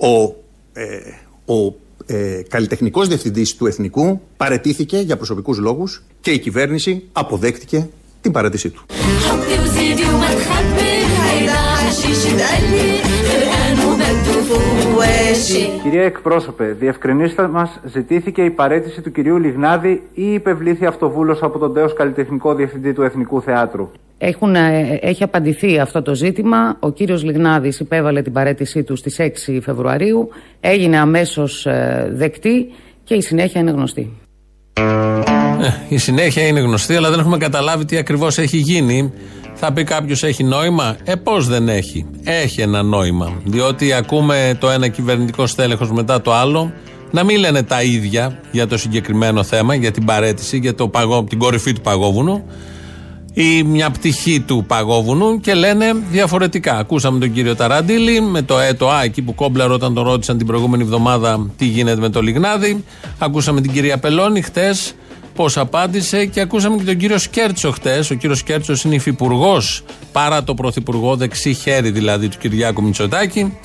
ε, ο, ε, ο ε, καλλιτεχνικός διευθυντής του Εθνικού παρετήθηκε για προσωπικούς λόγους και η κυβέρνηση αποδέχτηκε την παρέτησή του. Κυρία εκπρόσωπε, διευκρινίστε μας, ζητήθηκε η παρέτηση του κυρίου Λιγνάδη ή υπευλήθη αυτοβούλος από τον τέος καλλιτεχνικό διευθυντή του Εθνικού Θεάτρου; Έχουν, ε, έχει απαντηθεί αυτό το ζήτημα. Ο κύριος Λιγνάδης υπέβαλε την παρέτησή του στις 6 Φεβρουαρίου. Έγινε αμέσως ε, δεκτή και η συνέχεια είναι γνωστή. Ε, η συνέχεια είναι γνωστή, αλλά δεν έχουμε καταλάβει τι ακριβώς έχει γίνει. Θα πει κάποιος έχει νόημα; Ε, πώς δεν έχει; Έχει ένα νόημα. Διότι ακούμε το ένα κυβερνητικό στέλεχος μετά το άλλο να μην λένε τα ίδια για το συγκεκριμένο θέμα, για την παρέτηση, για το παγό, την κορυφή του παγόβουνου ή μια πτυχή του παγόβουνου και λένε διαφορετικά. Ακούσαμε τον κύριο Ταραντήλη με το ΕΤΟΑ εκεί που κόμπλαρ όταν τον ρώτησαν την προηγούμενη εβδομάδα τι γίνεται με το Λιγνάδι. Ακούσαμε την κυρία Πελώνη χτες πώς απάντησε και ακούσαμε και τον κύριο Σκέρτσο χτες. Ο κύριος Σκέρτσος είναι υφυπουργός παρά το πρωθυπουργό, δεξί χέρι δηλαδή του Κυριάκου Μητσοτάκη,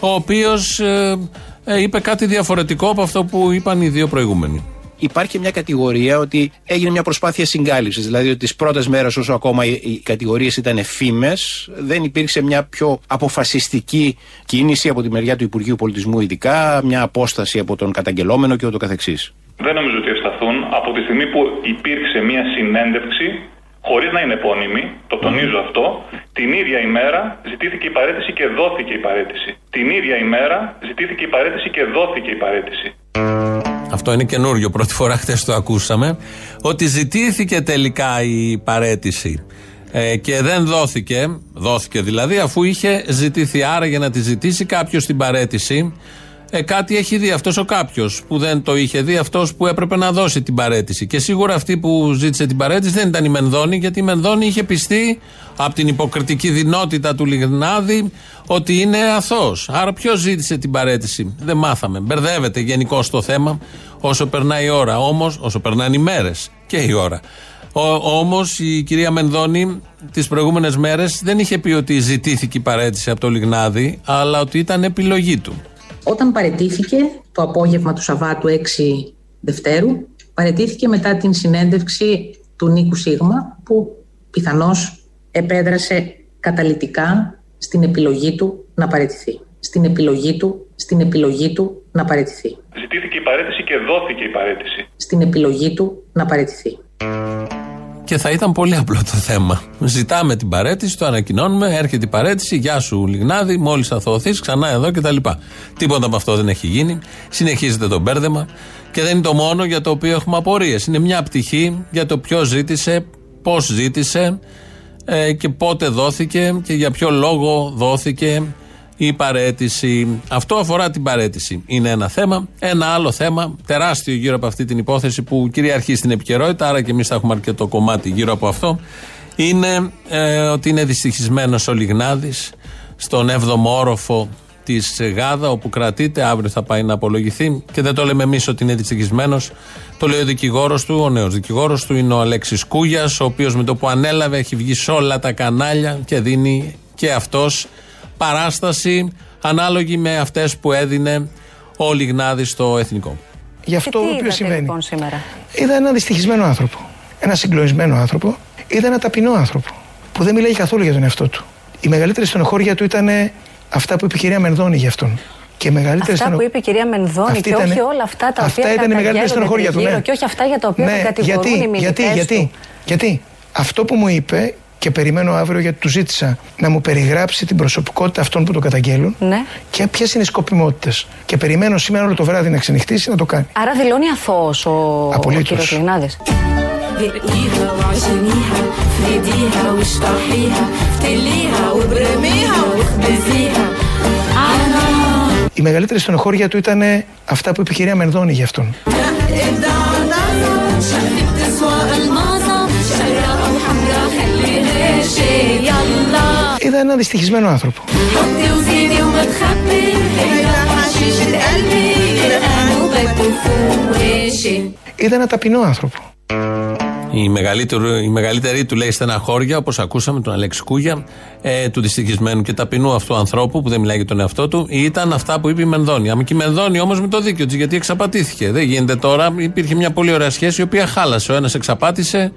ο οποίος ε, ε, είπε κάτι διαφορετικό από αυτό που είπαν οι δύο προηγούμενοι υπάρχει μια κατηγορία ότι έγινε μια προσπάθεια συγκάλυψης. Δηλαδή ότι τις πρώτες μέρες, όσο ακόμα οι κατηγορίες ήταν φήμες, δεν υπήρξε μια πιο αποφασιστική κίνηση από τη μεριά του Υπουργείου Πολιτισμού, ειδικά μια απόσταση από τον καταγγελόμενο και ούτω καθεξής. Δεν νομίζω ότι ευσταθούν από τη στιγμή που υπήρξε μια συνέντευξη χωρίς να είναι επώνυμη, το τονίζω αυτό, την ίδια ημέρα ζητήθηκε η παρέτηση και δόθηκε η παρέτηση. Την ίδια ημέρα ζητήθηκε η παρέτηση και δόθηκε η παρέτηση. Αυτό είναι καινούριο. Πρώτη φορά χθες το ακούσαμε. Ότι ζητήθηκε τελικά η παρέτηση. Ε, και δεν δόθηκε, δόθηκε δηλαδή, αφού είχε ζητηθεί. Άρα για να τη ζητήσει κάποιος την παρέτηση, ε, κάτι έχει δει αυτός ο κάποιος που δεν το είχε δει, αυτός που έπρεπε να δώσει την παρέτηση. Και σίγουρα αυτή που ζήτησε την παρέτηση δεν ήταν η Μενδώνη, γιατί η Μενδώνη είχε πιστεί από την υποκριτική δυνότητα του Λιγνάδη ότι είναι αθώος. Άρα ποιος ζήτησε την παρέτηση, δεν μάθαμε. Μπερδεύεται γενικώ το θέμα όσο περνάει η ώρα. Όμως, όσο περνάνε οι μέρες και η ώρα. Όμως η κυρία Μενδώνη τις προηγούμενες μέρες δεν είχε πει ότι ζητήθηκε η παρέτηση από το Λιγνάδη, αλλά ότι ήταν επιλογή του. Όταν παρετήθηκε το απόγευμα του Σαββάτου 6 Δευτέρου, παρετήθηκε μετά την συνέντευξη του Νίκου Σίγμα, που πιθανώς επέδρασε καταλητικά στην επιλογή του να παρετηθεί. Στην επιλογή του, στην επιλογή του να παρετηθεί. Ζητήθηκε η παρέτηση και δόθηκε η παρέτηση. Στην επιλογή του να παρετηθεί. Και θα ήταν πολύ απλό το θέμα. Ζητάμε την παρέτηση, το ανακοινώνουμε, έρχεται η παρέτηση, γεια σου Λιγνάδη, μόλις αθωωθεί, ξανά εδώ κτλ. Τίποτα από αυτό δεν έχει γίνει. Συνεχίζεται το μπέρδεμα και δεν είναι το μόνο για το οποίο έχουμε απορίες. Είναι μια πτυχή για το ποιος ζήτησε, πώς ζήτησε ε, και πότε δόθηκε και για ποιο λόγο δόθηκε η παρέτηση. Αυτό αφορά την παρέτηση. Είναι ένα θέμα. Ένα άλλο θέμα, τεράστιο γύρω από αυτή την υπόθεση που κυριαρχεί στην επικαιρότητα, άρα και εμείς θα έχουμε αρκετό κομμάτι γύρω από αυτό. Είναι ε, ότι είναι δυστυχισμένος ο Λιγνάδης στον 7ο όροφο της Γάδα, όπου κρατείται. Αύριο θα πάει να απολογηθεί. Και δεν το λέμε εμείς ότι είναι δυστυχισμένος. Το λέει ο δικηγόρος του, ο νέος δικηγόρος του είναι ο Αλέξης Κούγιας, ο οποίος με το που ανέλαβε έχει βγει σε όλα τα κανάλια και δίνει και αυτός παράσταση ανάλογη με αυτές που έδινε ο Λιγνάδης στο εθνικό. Γι' αυτό και τι οποίος συμβαίνει. Λοιπόν σήμερα; Είδα έναν δυστυχισμένο άνθρωπο. Ένα συγκλονισμένο άνθρωπο. Είδα ένα ταπεινό άνθρωπο. Που δεν μιλάει καθόλου για τον εαυτό του. Η μεγαλύτερη στενοχώρια του ήταν αυτά που είπε η κυρία Μενδώνη για αυτόν. Και μεγαλύτερη αυτά που είπε η κυρία Μενδώνη Αυτή και ήταν- όχι όλα αυτά τα αυτά οποία ήταν η μεγαλύτερη στενοχώρια του, γύρω ναι. και όχι αυτά για τα οποία τον κατηγορούν γιατί, οι μιλητές γιατί, γιατί, του. γιατί αυτό που μου είπε και περιμένω αύριο γιατί του ζήτησα να μου περιγράψει την προσωπικότητα αυτών που το καταγγέλουν Ναι. και ποιε είναι οι σκοπιμότητε. Και περιμένω σήμερα όλο το βράδυ να ξενυχτήσει να το κάνει. Άρα δηλώνει αθώος ο, ο Απολύτως. κύριος Λιγνάδης. دقيها وعجنيها فريديها واشطحيها فتليها وبرميها واخبزيها على Η μεγαλύτερη στενοχώρια του ήταν αυτά που είπε η κυρία Μενδώνη για αυτόν. είδα έναν δυστυχισμένο άνθρωπο. Είδα ένα ταπεινό άνθρωπο. Η μεγαλύτερη, η μεγαλύτερη του λέει στεναχώρια, όπως ακούσαμε τον Αλέξη Κούγια, ε, του δυστυχισμένου και ταπεινού αυτού ανθρώπου που δεν μιλάει για τον εαυτό του, ήταν αυτά που είπε η Μενδόνη. Αν και η Μενδόνη όμως με το δίκιο της, γιατί εξαπατήθηκε. Δεν γίνεται τώρα. Υπήρχε μια πολύ ωραία σχέση η οποία χάλασε. Ο ένας εξαπάτησε,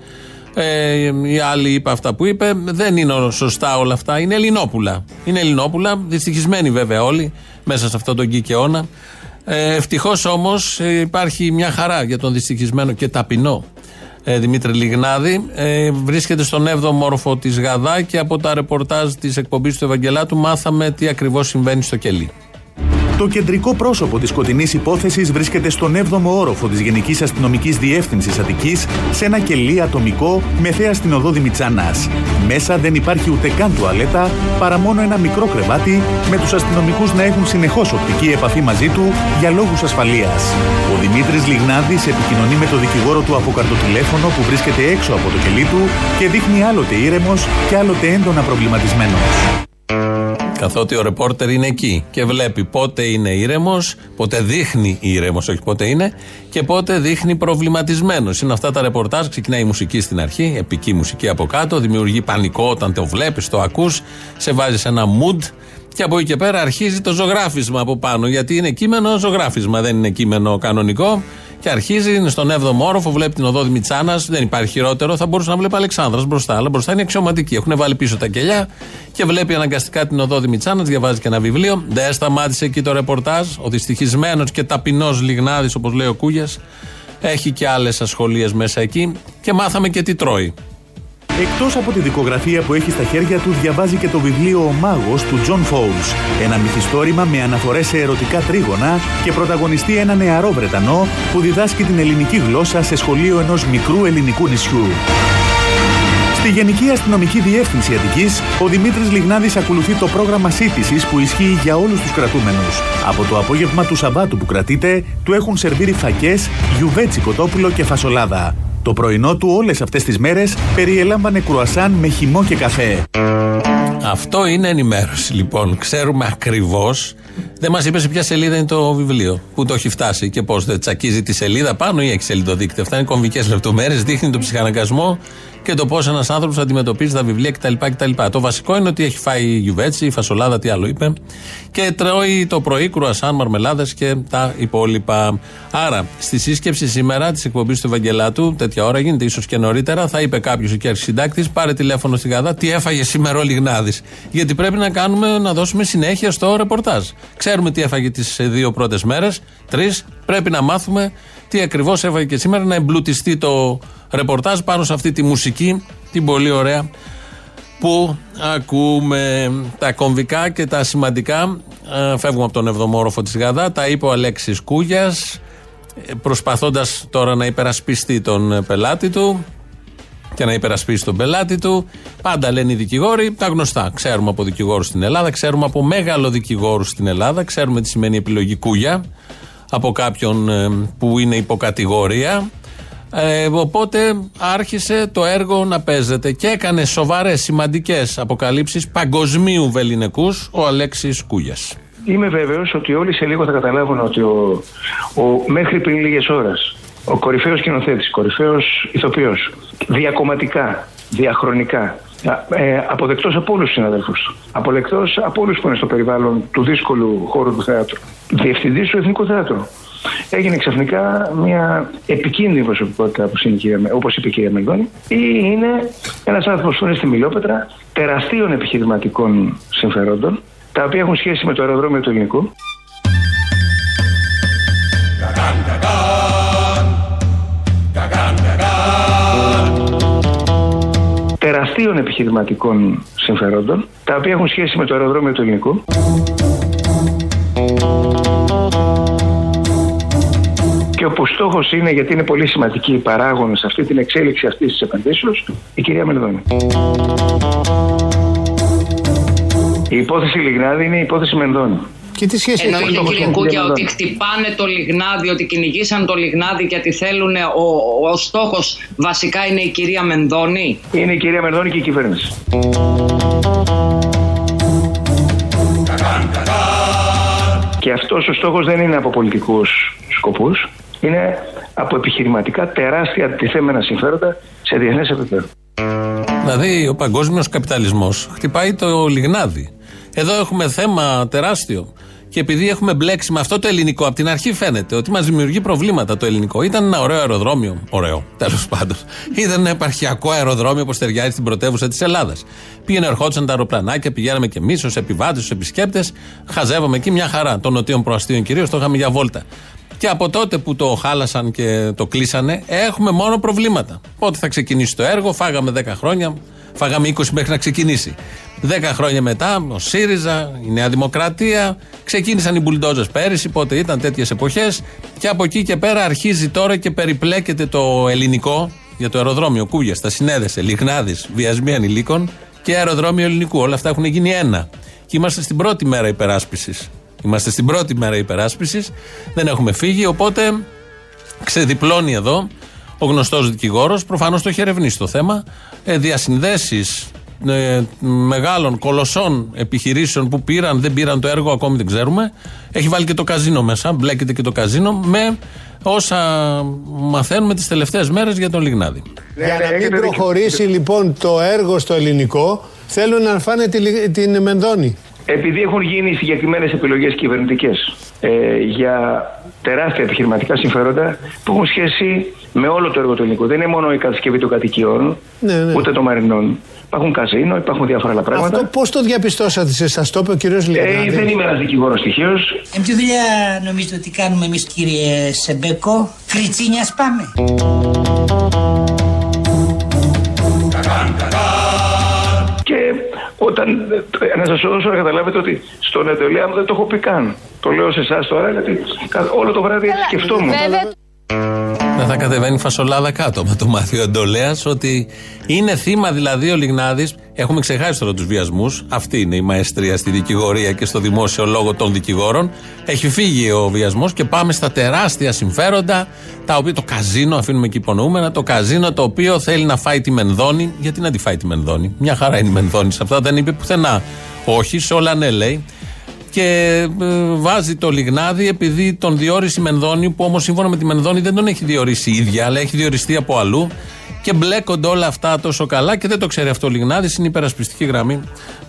ε, η άλλη είπε αυτά που είπε. Δεν είναι σωστά όλα αυτά. Είναι Ελληνόπουλα. Είναι Ελληνόπουλα, δυστυχισμένοι βέβαια όλοι μέσα σε αυτόν τον κικαιώνα. Ε, Ευτυχώς όμως υπάρχει μια χαρά για τον δυστυχισμένο και ταπεινό ε, Δημήτρη Λιγνάδη. Ε, βρίσκεται στον 7ο όροφο της Γαδά και από τα ρεπορτάζ της εκπομπής του Ευαγγελάτου μάθαμε τι ακριβώς συμβαίνει στο κελί. Το κεντρικό πρόσωπο της σκοτεινής υπόθεσης βρίσκεται στον 7ο όροφο της Γενικής Αστυνομικής Διεύθυνσης Αττικής, σε ένα κελί ατομικό με θέα στην οδό Δημητσάνα. Μέσα δεν υπάρχει ούτε καν τουαλέτα, παρά μόνο ένα μικρό κρεβάτι, με τους αστυνομικούς να έχουν συνεχώς οπτική επαφή μαζί του για λόγους ασφαλείας. Ο Δημήτρης Λιγνάδης επικοινωνεί με το δικηγόρο του από καρτοτηλέφωνο που βρίσκεται έξω από το κελί του και δείχνει άλλοτε ήρεμος και άλλοτε έντονα προβληματισμένος. Καθότι ο ρεπόρτερ είναι εκεί και βλέπει πότε είναι ήρεμος, πότε δείχνει ήρεμος, όχι πότε είναι, και πότε δείχνει προβληματισμένος. Είναι αυτά τα ρεπορτάζ. Ξεκινάει η μουσική στην αρχή, επική μουσική από κάτω, δημιουργεί πανικό όταν το βλέπεις, το ακούς, σε βάζει σε ένα mood και από εκεί και πέρα αρχίζει το ζωγράφισμα από πάνω. Γιατί είναι κείμενο ζωγράφισμα, δεν είναι κείμενο κανονικό. Και αρχίζει, είναι στον 7ο όροφο, βλέπει την οδό Δημητσάνας. Δεν υπάρχει χειρότερο. Θα μπορούσε να βλέπει Αλεξάνδρας μπροστά. Αλλά μπροστά είναι αξιωματική. Έχουν βάλει πίσω τα κελιά και βλέπει αναγκαστικά την οδό Δημητσάνας. Διαβάζει και ένα βιβλίο. Δεν σταμάτησε εκεί το ρεπορτάζ. Ο δυστυχισμένος και ταπεινός Λιγνάδης, όπως λέει ο Κούγιας, έχει και άλλες ασχολίες μέσα εκεί. Και μάθαμε και τι τρώει. Εκτός από τη δικογραφία που έχει στα χέρια του, διαβάζει και το βιβλίο Ο Μάγος του Τζον Φόουλς. Ένα μυθιστόρημα με αναφορές σε ερωτικά τρίγωνα και πρωταγωνιστεί ένα νεαρό Βρετανό που διδάσκει την ελληνική γλώσσα σε σχολείο ενός μικρού ελληνικού νησιού. Στη Γενική Αστυνομική Διεύθυνση Αττικής, ο Δημήτρης Λιγνάδης ακολουθεί το πρόγραμμα σίτισης που ισχύει για όλους τους κρατούμενους. Από το απόγευμα του Σαββάτου που κρατείται, του έχουν σερβίρει φακές, γιουβέτσι κοτόπουλο και φασολάδα. Το πρωινό του όλες αυτές τις μέρες περιέλαμβανε κρουασάν με χυμό και καφέ. Αυτό είναι ενημέρωση λοιπόν. Ξέρουμε ακριβώς. Δεν μας είπες σε ποια σελίδα είναι το βιβλίο. Πού το έχει φτάσει και πώς. Δεν τσακίζει τη σελίδα πάνω ή έχει σελίδο Αυτά είναι κομβικές λεπτομέρειες. Δείχνει τον ψυχαναγκασμό και το πώς ένας άνθρωπος αντιμετωπίζει τα βιβλία κτλ, κτλ. Το βασικό είναι ότι έχει φάει γιουβέτσι, φασολάδα, τι άλλο είπε. Και τρώει το πρωί κρουασάν, μαρμελάδες και τα υπόλοιπα. Άρα, στη σύσκεψη σήμερα της εκπομπής του Ευαγγελάτου, τέτοια ώρα γίνεται ίσως και νωρίτερα, θα είπε κάποιος εκεί αρχισυντάκτη, πάρε τηλέφωνο στην Γαδά, τι έφαγε σήμερα ο Λιγνάδης. Γιατί πρέπει να κάνουμε, να δώσουμε συνέχεια στο ρεπορτάζ. Ξέρουμε τι έφαγε τις δύο πρώτες μέρες, τρεις, πρέπει να μάθουμε τι ακριβώς έφαγε και σήμερα, να εμπλουτιστεί το ρεπορτάζ πάνω σε αυτή τη μουσική, την πολύ ωραία που ακούμε τα κομβικά και τα σημαντικά. Ε, φεύγουμε από τον 7ο όροφο της Γαδά, τα είπε ο Αλέξης Κούγιας, ε, προσπαθώντας τώρα να υπερασπιστεί τον πελάτη του και να υπερασπίσει τον πελάτη του. Πάντα λένε οι δικηγόροι τα γνωστά. Ξέρουμε από δικηγόρους στην Ελλάδα, ξέρουμε από μέγαλο δικηγόρου στην Ελλάδα, ξέρουμε τι σημαίνει επιλογή Κούγια από κάποιον ε, που είναι υποκατηγορία. Ε, οπότε άρχισε το έργο να παίζεται και έκανε σοβαρές, σημαντικές αποκαλύψεις παγκοσμίου βεληνικούς ο Αλέξης Κούγιας. Είμαι βέβαιος ότι όλοι σε λίγο θα καταλάβουν ότι ο, ο μέχρι πριν λίγες ώρες ο κορυφαίος σκηνοθέτης, κορυφαίος ηθοποιός, διακομματικά, διαχρονικά, ε, αποδεκτός από όλους τους συναδέλφους. Του, αποδεκτός από όλους που είναι στο περιβάλλον του δύσκολου χώρου του θεάτρου, διευθυντής του Εθνικού Θεάτρου, έγινε ξαφνικά μια επικίνδυνη προσωπικότητα όπως είπε η κυρία Μελδόνη, ή είναι ένας άνθρωπος που είναι στη Μιλόπετρα τεραστίων επιχειρηματικών συμφερόντων, τα οποία έχουν σχέση με το αεροδρόμιο του ελληνικού. Τεραστίων επιχειρηματικών συμφερόντων, τα οποία έχουν σχέση με το αεροδρόμιο του ελληνικού. και όπου στόχος είναι, γιατί είναι πολύ σημαντική η παράγοντα σε αυτή την εξέλιξη αυτής της επενδύσεως, η κυρία Μελδόνη. Η υπόθεση Λιγνάδη είναι η υπόθεση Μενδώνη. Και τι σχέση έχει Εννοείται κύριε Κούκια ότι χτυπάνε το λιγνάδι, ότι κυνηγήσαν το λιγνάδι γιατί θέλουν ο, ο στόχος βασικά είναι η κυρία Μενδώνη; Είναι η κυρία Μενδώνη και η κυβέρνηση. Και αυτός ο στόχος δεν είναι από πολιτικούς σκοπούς είναι από επιχειρηματικά τεράστια αντιθέμενα συμφέροντα σε διεθνές επίπεδο. Δηλαδή ο παγκόσμιος καπιταλισμός χτυπάει το λιγνάδι. Εδώ έχουμε θέμα τεράστιο. Και επειδή έχουμε μπλέξει με αυτό το ελληνικό, από την αρχή φαίνεται ότι μας δημιουργεί προβλήματα το ελληνικό. Ήταν ένα ωραίο αεροδρόμιο. Ωραίο, τέλος πάντων. Ήταν ένα επαρχιακό αεροδρόμιο που ταιριάζει στην πρωτεύουσα της Ελλάδας. Πήγαινε, ερχόντουσαν τα αεροπλανάκια, πηγαίναμε και εμείς ως επιβάτες, ως επισκέπτες. Χαζεύαμε εκεί μια χαρά. Των νοτίων προαστίων κυρίως το είχαμε για βόλτα. Και από τότε που το χάλασαν και το κλείσανε, έχουμε μόνο προβλήματα. Πότε θα ξεκινήσει το έργο, φάγαμε 10 χρόνια, φάγαμε 20 μέχρι να ξεκινήσει. 10 χρόνια μετά, ο ΣΥΡΙΖΑ, η Νέα Δημοκρατία, ξεκίνησαν οι μπουλντόζες πέρυσι, πότε ήταν τέτοιες εποχές. Και από εκεί και πέρα αρχίζει τώρα και περιπλέκεται το ελληνικό για το αεροδρόμιο Κούγιας. Τα συνέδεσε Λιγνάδης, βιασμοί ανηλίκων και αεροδρόμιο ελληνικού. Όλα αυτά έχουν γίνει ένα. Και είμαστε στην πρώτη μέρα υπεράσπισης. Είμαστε στην πρώτη μέρα υπεράσπισης. Δεν έχουμε φύγει, οπότε ξεδιπλώνει εδώ ο γνωστός δικηγόρος. Προφανώς το έχει ερευνήσει το θέμα. Ε, Διασυνδέσεις ε, μεγάλων κολοσσών επιχειρήσεων που πήραν, δεν πήραν το έργο, ακόμη δεν ξέρουμε. Έχει βάλει και το καζίνο μέσα, μπλέκεται και το καζίνο με όσα μαθαίνουμε τις τελευταίες μέρες για τον Λιγνάδη. Για να μην προχωρήσει λοιπόν το έργο στο ελληνικό, θέλουν να φάνε τη- την Μενδόνη. Επειδή έχουν γίνει συγκεκριμένε επιλογέ κυβερνητικέ ε, για τεράστια επιχειρηματικά συμφέροντα που έχουν σχέση με όλο το έργο του ελληνικού. Δεν είναι μόνο η κατασκευή των κατοικιών, Ναι, ναι. ούτε των μαρινών. Υπάρχουν καζίνο, υπάρχουν διάφορα άλλα πράγματα. Αυτό πώ το διαπιστώσατε, σε σας το είπε ο κύριο Ε, Λιγνάδη. δεν είμαι ένα δικηγόρο στοιχείο. Ε, ποια δουλειά νομίζετε ότι κάνουμε εμείς κύριε Σεμπέκο. Κριτσίνιας πάμε. Και όταν. ε, Να σας δώσω να καταλάβετε ότι στον Εντολέα μου δεν το έχω πει καν. Το λέω σε εσάς τώρα γιατί κα- όλο το βράδυ έτσι σκεφτόμουν. Δεν θα κατεβαίνει φασολάδα κάτω με το μάθει ο Εντολέα ότι είναι θύμα δηλαδή ο Λιγνάδης. Έχουμε ξεχάσει τώρα τους βιασμούς. Αυτή είναι η μαεστρία στη δικηγορία και στο δημόσιο λόγο των δικηγόρων. Έχει φύγει ο βιασμός και πάμε στα τεράστια συμφέροντα. Τα οποία το καζίνο, αφήνουμε εκεί υπονοούμενα, το καζίνο το οποίο θέλει να φάει τη Μενδόνη. Γιατί να τη φάει τη Μενδόνη. Μια χαρά είναι η Μενδόνη. Σε αυτά δεν είπε πουθενά. Όχι, σε όλα ναι λέει και ε, βάζει το Λιγνάδι επειδή τον διόρισε η Μενδόνη, που όμως σύμφωνα με τη Μενδόνη δεν τον έχει διορίσει η ίδια, αλλά έχει διοριστεί από αλλού. Και μπλέκονται όλα αυτά τόσο καλά και δεν το ξέρει αυτό ο Λιγνάδης, είναι η υπερασπιστική γραμμή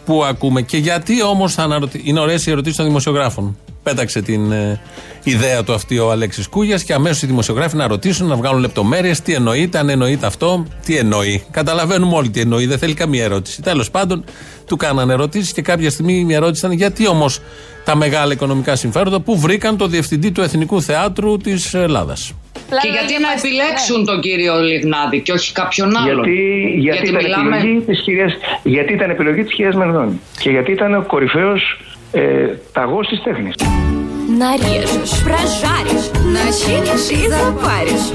που ακούμε. Και γιατί όμως είναι ωραίες οι ερωτήσεις των δημοσιογράφων. Πέταξε την ε, ιδέα του αυτή ο Αλέξης Κούγιας και αμέσως οι δημοσιογράφοι να ρωτήσουν, να βγάλουν λεπτομέρειες, τι εννοείται, αν εννοείται αυτό, τι εννοεί. Καταλαβαίνουμε όλοι τι εννοεί, δεν θέλει καμία ερώτηση. Τέλος πάντων, του κάνανε ερωτήσεις και κάποια στιγμή η ερώτηση ήταν γιατί όμως τα μεγάλα οικονομικά συμφέροντα που βρήκαν το διευθυντή του Εθνικού Θεάτρου της Ελλάδας. Και γιατί να επιλέξουν τον κύριο Λιγνάδη και όχι κάποιον άλλον; Γιατί, γιατί, ήταν μιλάμε. επιλογή της κυρίας, γιατί ήταν επιλογή της κυρίας Μενδώνη. Και γιατί ήταν ο κορυφαίος ε, τη τέχνης. Нарежешь, прожаришь, начинишь и запаришь.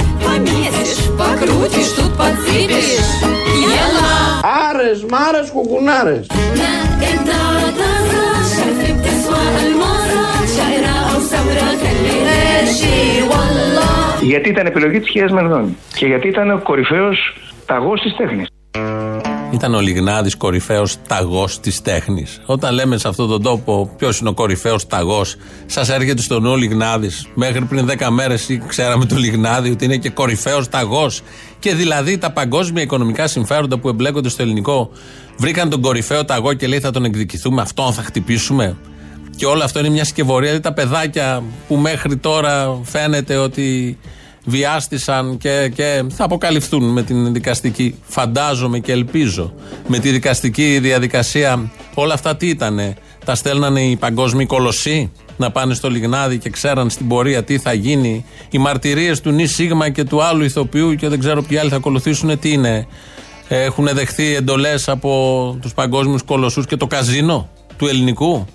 Άρες, μάρες, κουκουνάρες. Γιατί ήταν επιλογή της Χίας Μερδόνη και γιατί ήταν ο κορυφαίος ταγός της τέχνης. Ήταν ο Λιγνάδης κορυφαίος ταγός της τέχνης. Όταν λέμε σε αυτόν τον τόπο ποιος είναι ο κορυφαίος ταγός, σας έρχεται στο νου ο Λιγνάδης. Μέχρι πριν 10 μέρες ξέραμε το Λιγνάδη ότι είναι και κορυφαίος ταγός. Και δηλαδή τα παγκόσμια οικονομικά συμφέροντα που εμπλέκονται στο ελληνικό βρήκαν τον κορυφαίο ταγό και λέει θα τον εκδικηθούμε, αυτόν θα χτυπήσουμε. Και όλο αυτό είναι μια σκευωρία. Δηλαδή τα παιδάκια που μέχρι τώρα φαίνεται ότι βιάστησαν και, και θα αποκαλυφθούν με την δικαστική. Φαντάζομαι και ελπίζω. Με τη δικαστική διαδικασία όλα αυτά τι ήτανε. Τα στέλνανε οι παγκόσμιοι κολοσσοί να πάνε στο Λιγνάδι και ξέραν στην πορεία τι θα γίνει. Οι μαρτυρίες του Νη Σίγμα και του άλλου ηθοποιού και δεν ξέρω ποιοι άλλοι θα ακολουθήσουν τι είναι. Έχουν δεχθεί εντολές από τους παγκόσμιους κολοσσούς και το καζίνο του ελληνικού.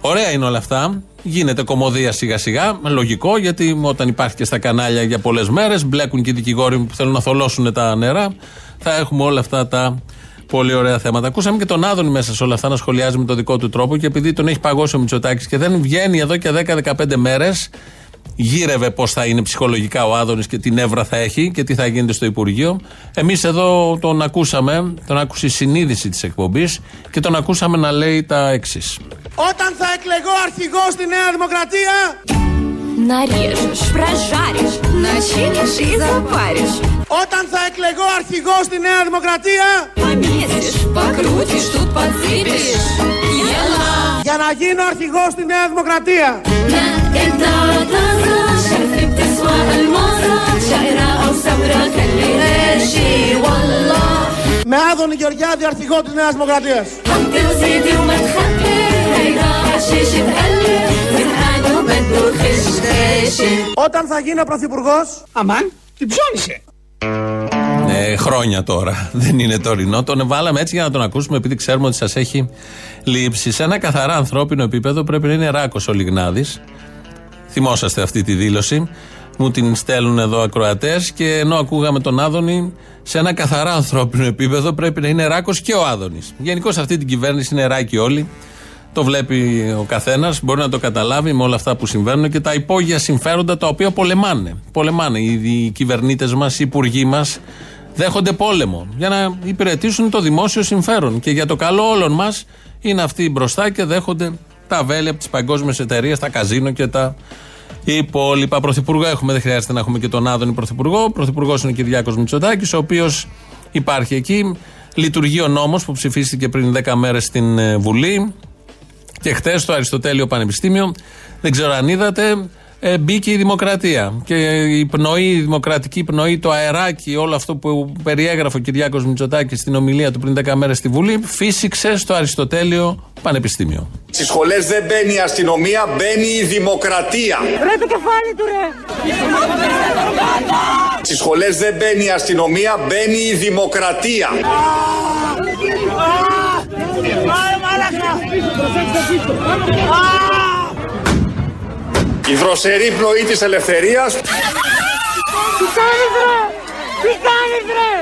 Ωραία είναι όλα αυτά. Γίνεται κομμωδία σιγά σιγά. Λογικό γιατί όταν υπάρχει και στα κανάλια για πολλές μέρες, μπλέκουν και οι δικηγόροι που θέλουν να θολώσουν τα νερά. Θα έχουμε όλα αυτά τα πολύ ωραία θέματα. Ακούσαμε και τον Άδωνη μέσα σε όλα αυτά να σχολιάζει με τον δικό του τρόπο και επειδή τον έχει παγώσει ο Μητσοτάκης και δεν βγαίνει εδώ και 10-15 μέρες, γύρευε πώ θα είναι ψυχολογικά ο Άδωνη και τι νεύρα θα έχει και τι θα γίνεται στο Υπουργείο. Εμεί εδώ τον ακούσαμε, τον άκουσε η συνείδηση τη εκπομπή και τον ακούσαμε να λέει τα εξή. Όταν θα εκλεγώ αρχηγός στη Νέα Δημοκρατία Нарежешь, прожаришь, начинишь и запаришь. Όταν θα εκλεγώ αρχηγό στη Νέα Δημοκρατία Помесишь, покрутишь, тут подсыпешь. Яла! για να γίνω αρχηγός στη Νέα Δημοκρατία. Με Άδωνη Γεωργιάδη αρχηγό της Νέας Δημοκρατίας. Όταν θα γίνω πρωθυπουργός... Αμάν, την ψώνισε. Ε, χρόνια τώρα. Δεν είναι τωρινό. Τον βάλαμε έτσι για να τον ακούσουμε, επειδή ξέρουμε ότι σας έχει λείψει. Σε ένα καθαρά ανθρώπινο επίπεδο πρέπει να είναι ράκος ο Λιγνάδης. Θυμόσαστε αυτή τη δήλωση. Μου την στέλνουν εδώ ακροατές και ενώ ακούγαμε τον Άδωνη, σε ένα καθαρά ανθρώπινο επίπεδο πρέπει να είναι ράκος και ο Άδωνης. Γενικώς αυτή την κυβέρνηση είναι ράκοι όλοι. Το βλέπει ο καθένας, μπορεί να το καταλάβει με όλα αυτά που συμβαίνουν και τα υπόγεια συμφέροντα τα οποία πολεμάνε. Πολεμάνε. Οι, οι κυβερνήτες μας, οι υπουργοί μας δέχονται πόλεμο για να υπηρετήσουν το δημόσιο συμφέρον. Και για το καλό όλων μας είναι αυτοί μπροστά και δέχονται τα βέλη από τις παγκόσμιες εταιρείες, τα καζίνο και τα υπόλοιπα. Πρωθυπουργό έχουμε, δεν χρειάζεται να έχουμε και τον Άδωνη Πρωθυπουργό. Πρωθυπουργός είναι ο Κυριάκος Μητσοτάκης, ο οποίος υπάρχει εκεί. Λειτουργεί ο νόμος που ψηφίστηκε πριν 10 μέρες στην ε, Βουλή. Και χτες στο Αριστοτέλειο Πανεπιστήμιο, δεν ξέρω αν είδατε, ε, μπήκε η δημοκρατία. Και η πνοή, η δημοκρατική πνοή, το αεράκι, όλο αυτό που περιέγραφε ο Κυριάκος Μητσοτάκης στην ομιλία του πριν 10 μέρες στη Βουλή, φύσηξε στο Αριστοτέλειο Πανεπιστήμιο. Στις σχολές δεν μπαίνει η αστυνομία, μπαίνει η δημοκρατία. Ρε το κεφάλι του ρε! Στις σχολές δεν μπαίνει η αστυνομία, μπαίνει η δημοκρατία. Η δροσερή πνοή της ελευθερίας Τι κάνεις ρε! Τι κάνεις ρε!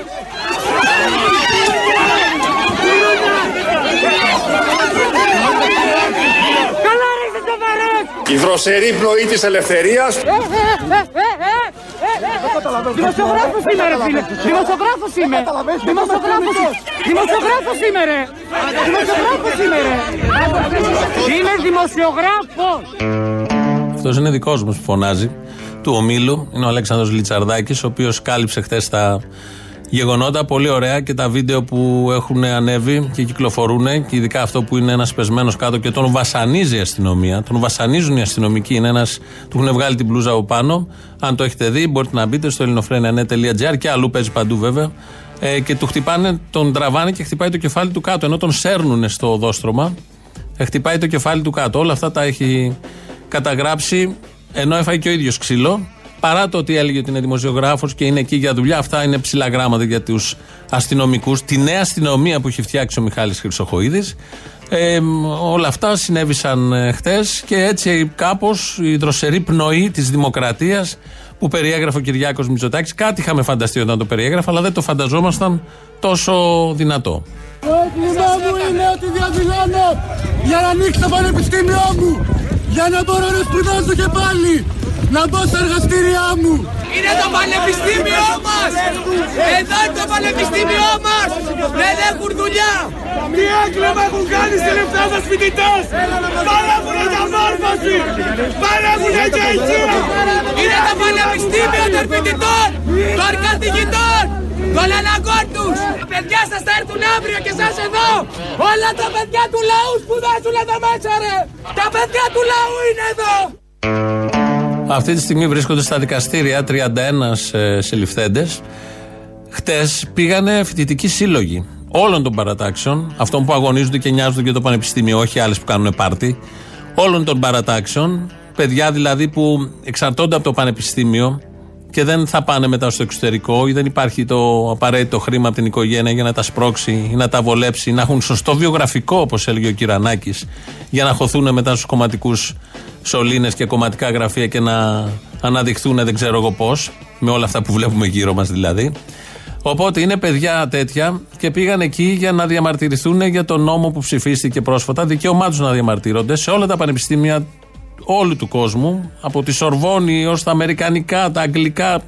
Καλά ρε είσαι σοβαρός! Η δροσερή πνοή της ελευθερίας Δημοσιογράφος είμαι ρε φίλε! Δημοσιογράφος είμαι! Δημοσιογράφος Δημοσιογράφος είμαι ρε! Δημοσιογράφος είμαι ρε! Είμαι δημοσιογράφος! Αυτός είναι δικός μας που φωνάζει του ομίλου. Είναι ο Αλέξανδρος Λιτσαρδάκης, ο οποίος κάλυψε χθες τα γεγονότα. Πολύ ωραία και τα βίντεο που έχουν ανέβει και κυκλοφορούν. Και ειδικά αυτό που είναι ένας πεσμένος κάτω και τον βασανίζει η αστυνομία. Τον βασανίζουν οι αστυνομικοί. Είναι ένας, του έχουν βγάλει την μπλούζα από πάνω. Αν το έχετε δει, μπορείτε να μπείτε στο ελληνοφρένια.net.gr και αλλού παίζει παντού βέβαια. Ε, και του χτυπάνε, τον τραβάνε και χτυπάει το κεφάλι του κάτω. Ενώ τον σέρνουν στο οδόστρωμα, ε, χτυπάει το κεφάλι του κάτω. Όλα αυτά τα έχει καταγράψει ενώ έφαγε και ο ίδιος ξύλο. Παρά το ότι έλεγε ότι είναι δημοσιογράφος και είναι εκεί για δουλειά, αυτά είναι ψηλά γράμματα για τους αστυνομικούς. Τη νέα αστυνομία που έχει φτιάξει ο Μιχάλης Χρυσοχοίδης. Ε, όλα αυτά συνέβησαν ε, χτες και έτσι κάπως η δροσερή πνοή της δημοκρατίας που περιέγραφε ο Κυριάκος Μητσοτάκης κάτι είχαμε φανταστεί όταν το περιέγραφε αλλά δεν το φανταζόμασταν τόσο δυνατό. Το αίτημά μου είναι ότι διαδηλώνω για να ανοίξει το πανεπιστήμιό μου. Για να μπορώ να σπουδάσω και πάλι. Να μπω στα εργαστήριά μου. Είναι το πανεπιστήμιό μας! Εδώ είναι το πανεπιστήμιό μας! Δεν έχουν δουλειά! Τι έγκλημα έχουν κάνει στη λεφτά σας φοιτητές. Παρέχουνε για μόρφωση! Παρέχουνε για υγεία! Είναι το πανεπιστήμιο των φοιτητών! Των καθηγητών! Των αναγκών τους! Τα παιδιά σας θα έρθουν αύριο και σας εδώ! Όλα τα παιδιά του λαού σπουδάζουν εδώ μέσα ρε! Τα παιδιά του λαού είναι εδώ! Αυτή τη στιγμή βρίσκονται στα δικαστήρια 31 ε, συλληφθέντες. Χτες πήγανε φοιτητικοί σύλλογοι όλων των παρατάξεων, αυτών που αγωνίζονται και νοιάζονται για το πανεπιστήμιο, όχι άλλες που κάνουν πάρτι, όλων των παρατάξεων, παιδιά δηλαδή που εξαρτώνται από το πανεπιστήμιο και δεν θα πάνε μετά στο εξωτερικό ή δεν υπάρχει το απαραίτητο χρήμα από την οικογένεια για να τα σπρώξει ή να τα βολέψει, να έχουν σωστό βιογραφικό, όπως έλεγε ο Κυρανάκης, για να χωθούν μετά στους κομματικούς σωλήνες και κομματικά γραφεία και να αναδειχθούν δεν ξέρω εγώ πώς, με όλα αυτά που βλέπουμε γύρω μας δηλαδή. Οπότε είναι παιδιά τέτοια και πήγαν εκεί για να διαμαρτυρηθούν για τον νόμο που ψηφίστηκε πρόσφατα. Δικαίωμά τους να διαμαρτύρονται σε όλα τα πανεπιστήμια όλου του κόσμου, από τη Σορβόνη έω τα Αμερικανικά, τα Αγγλικά,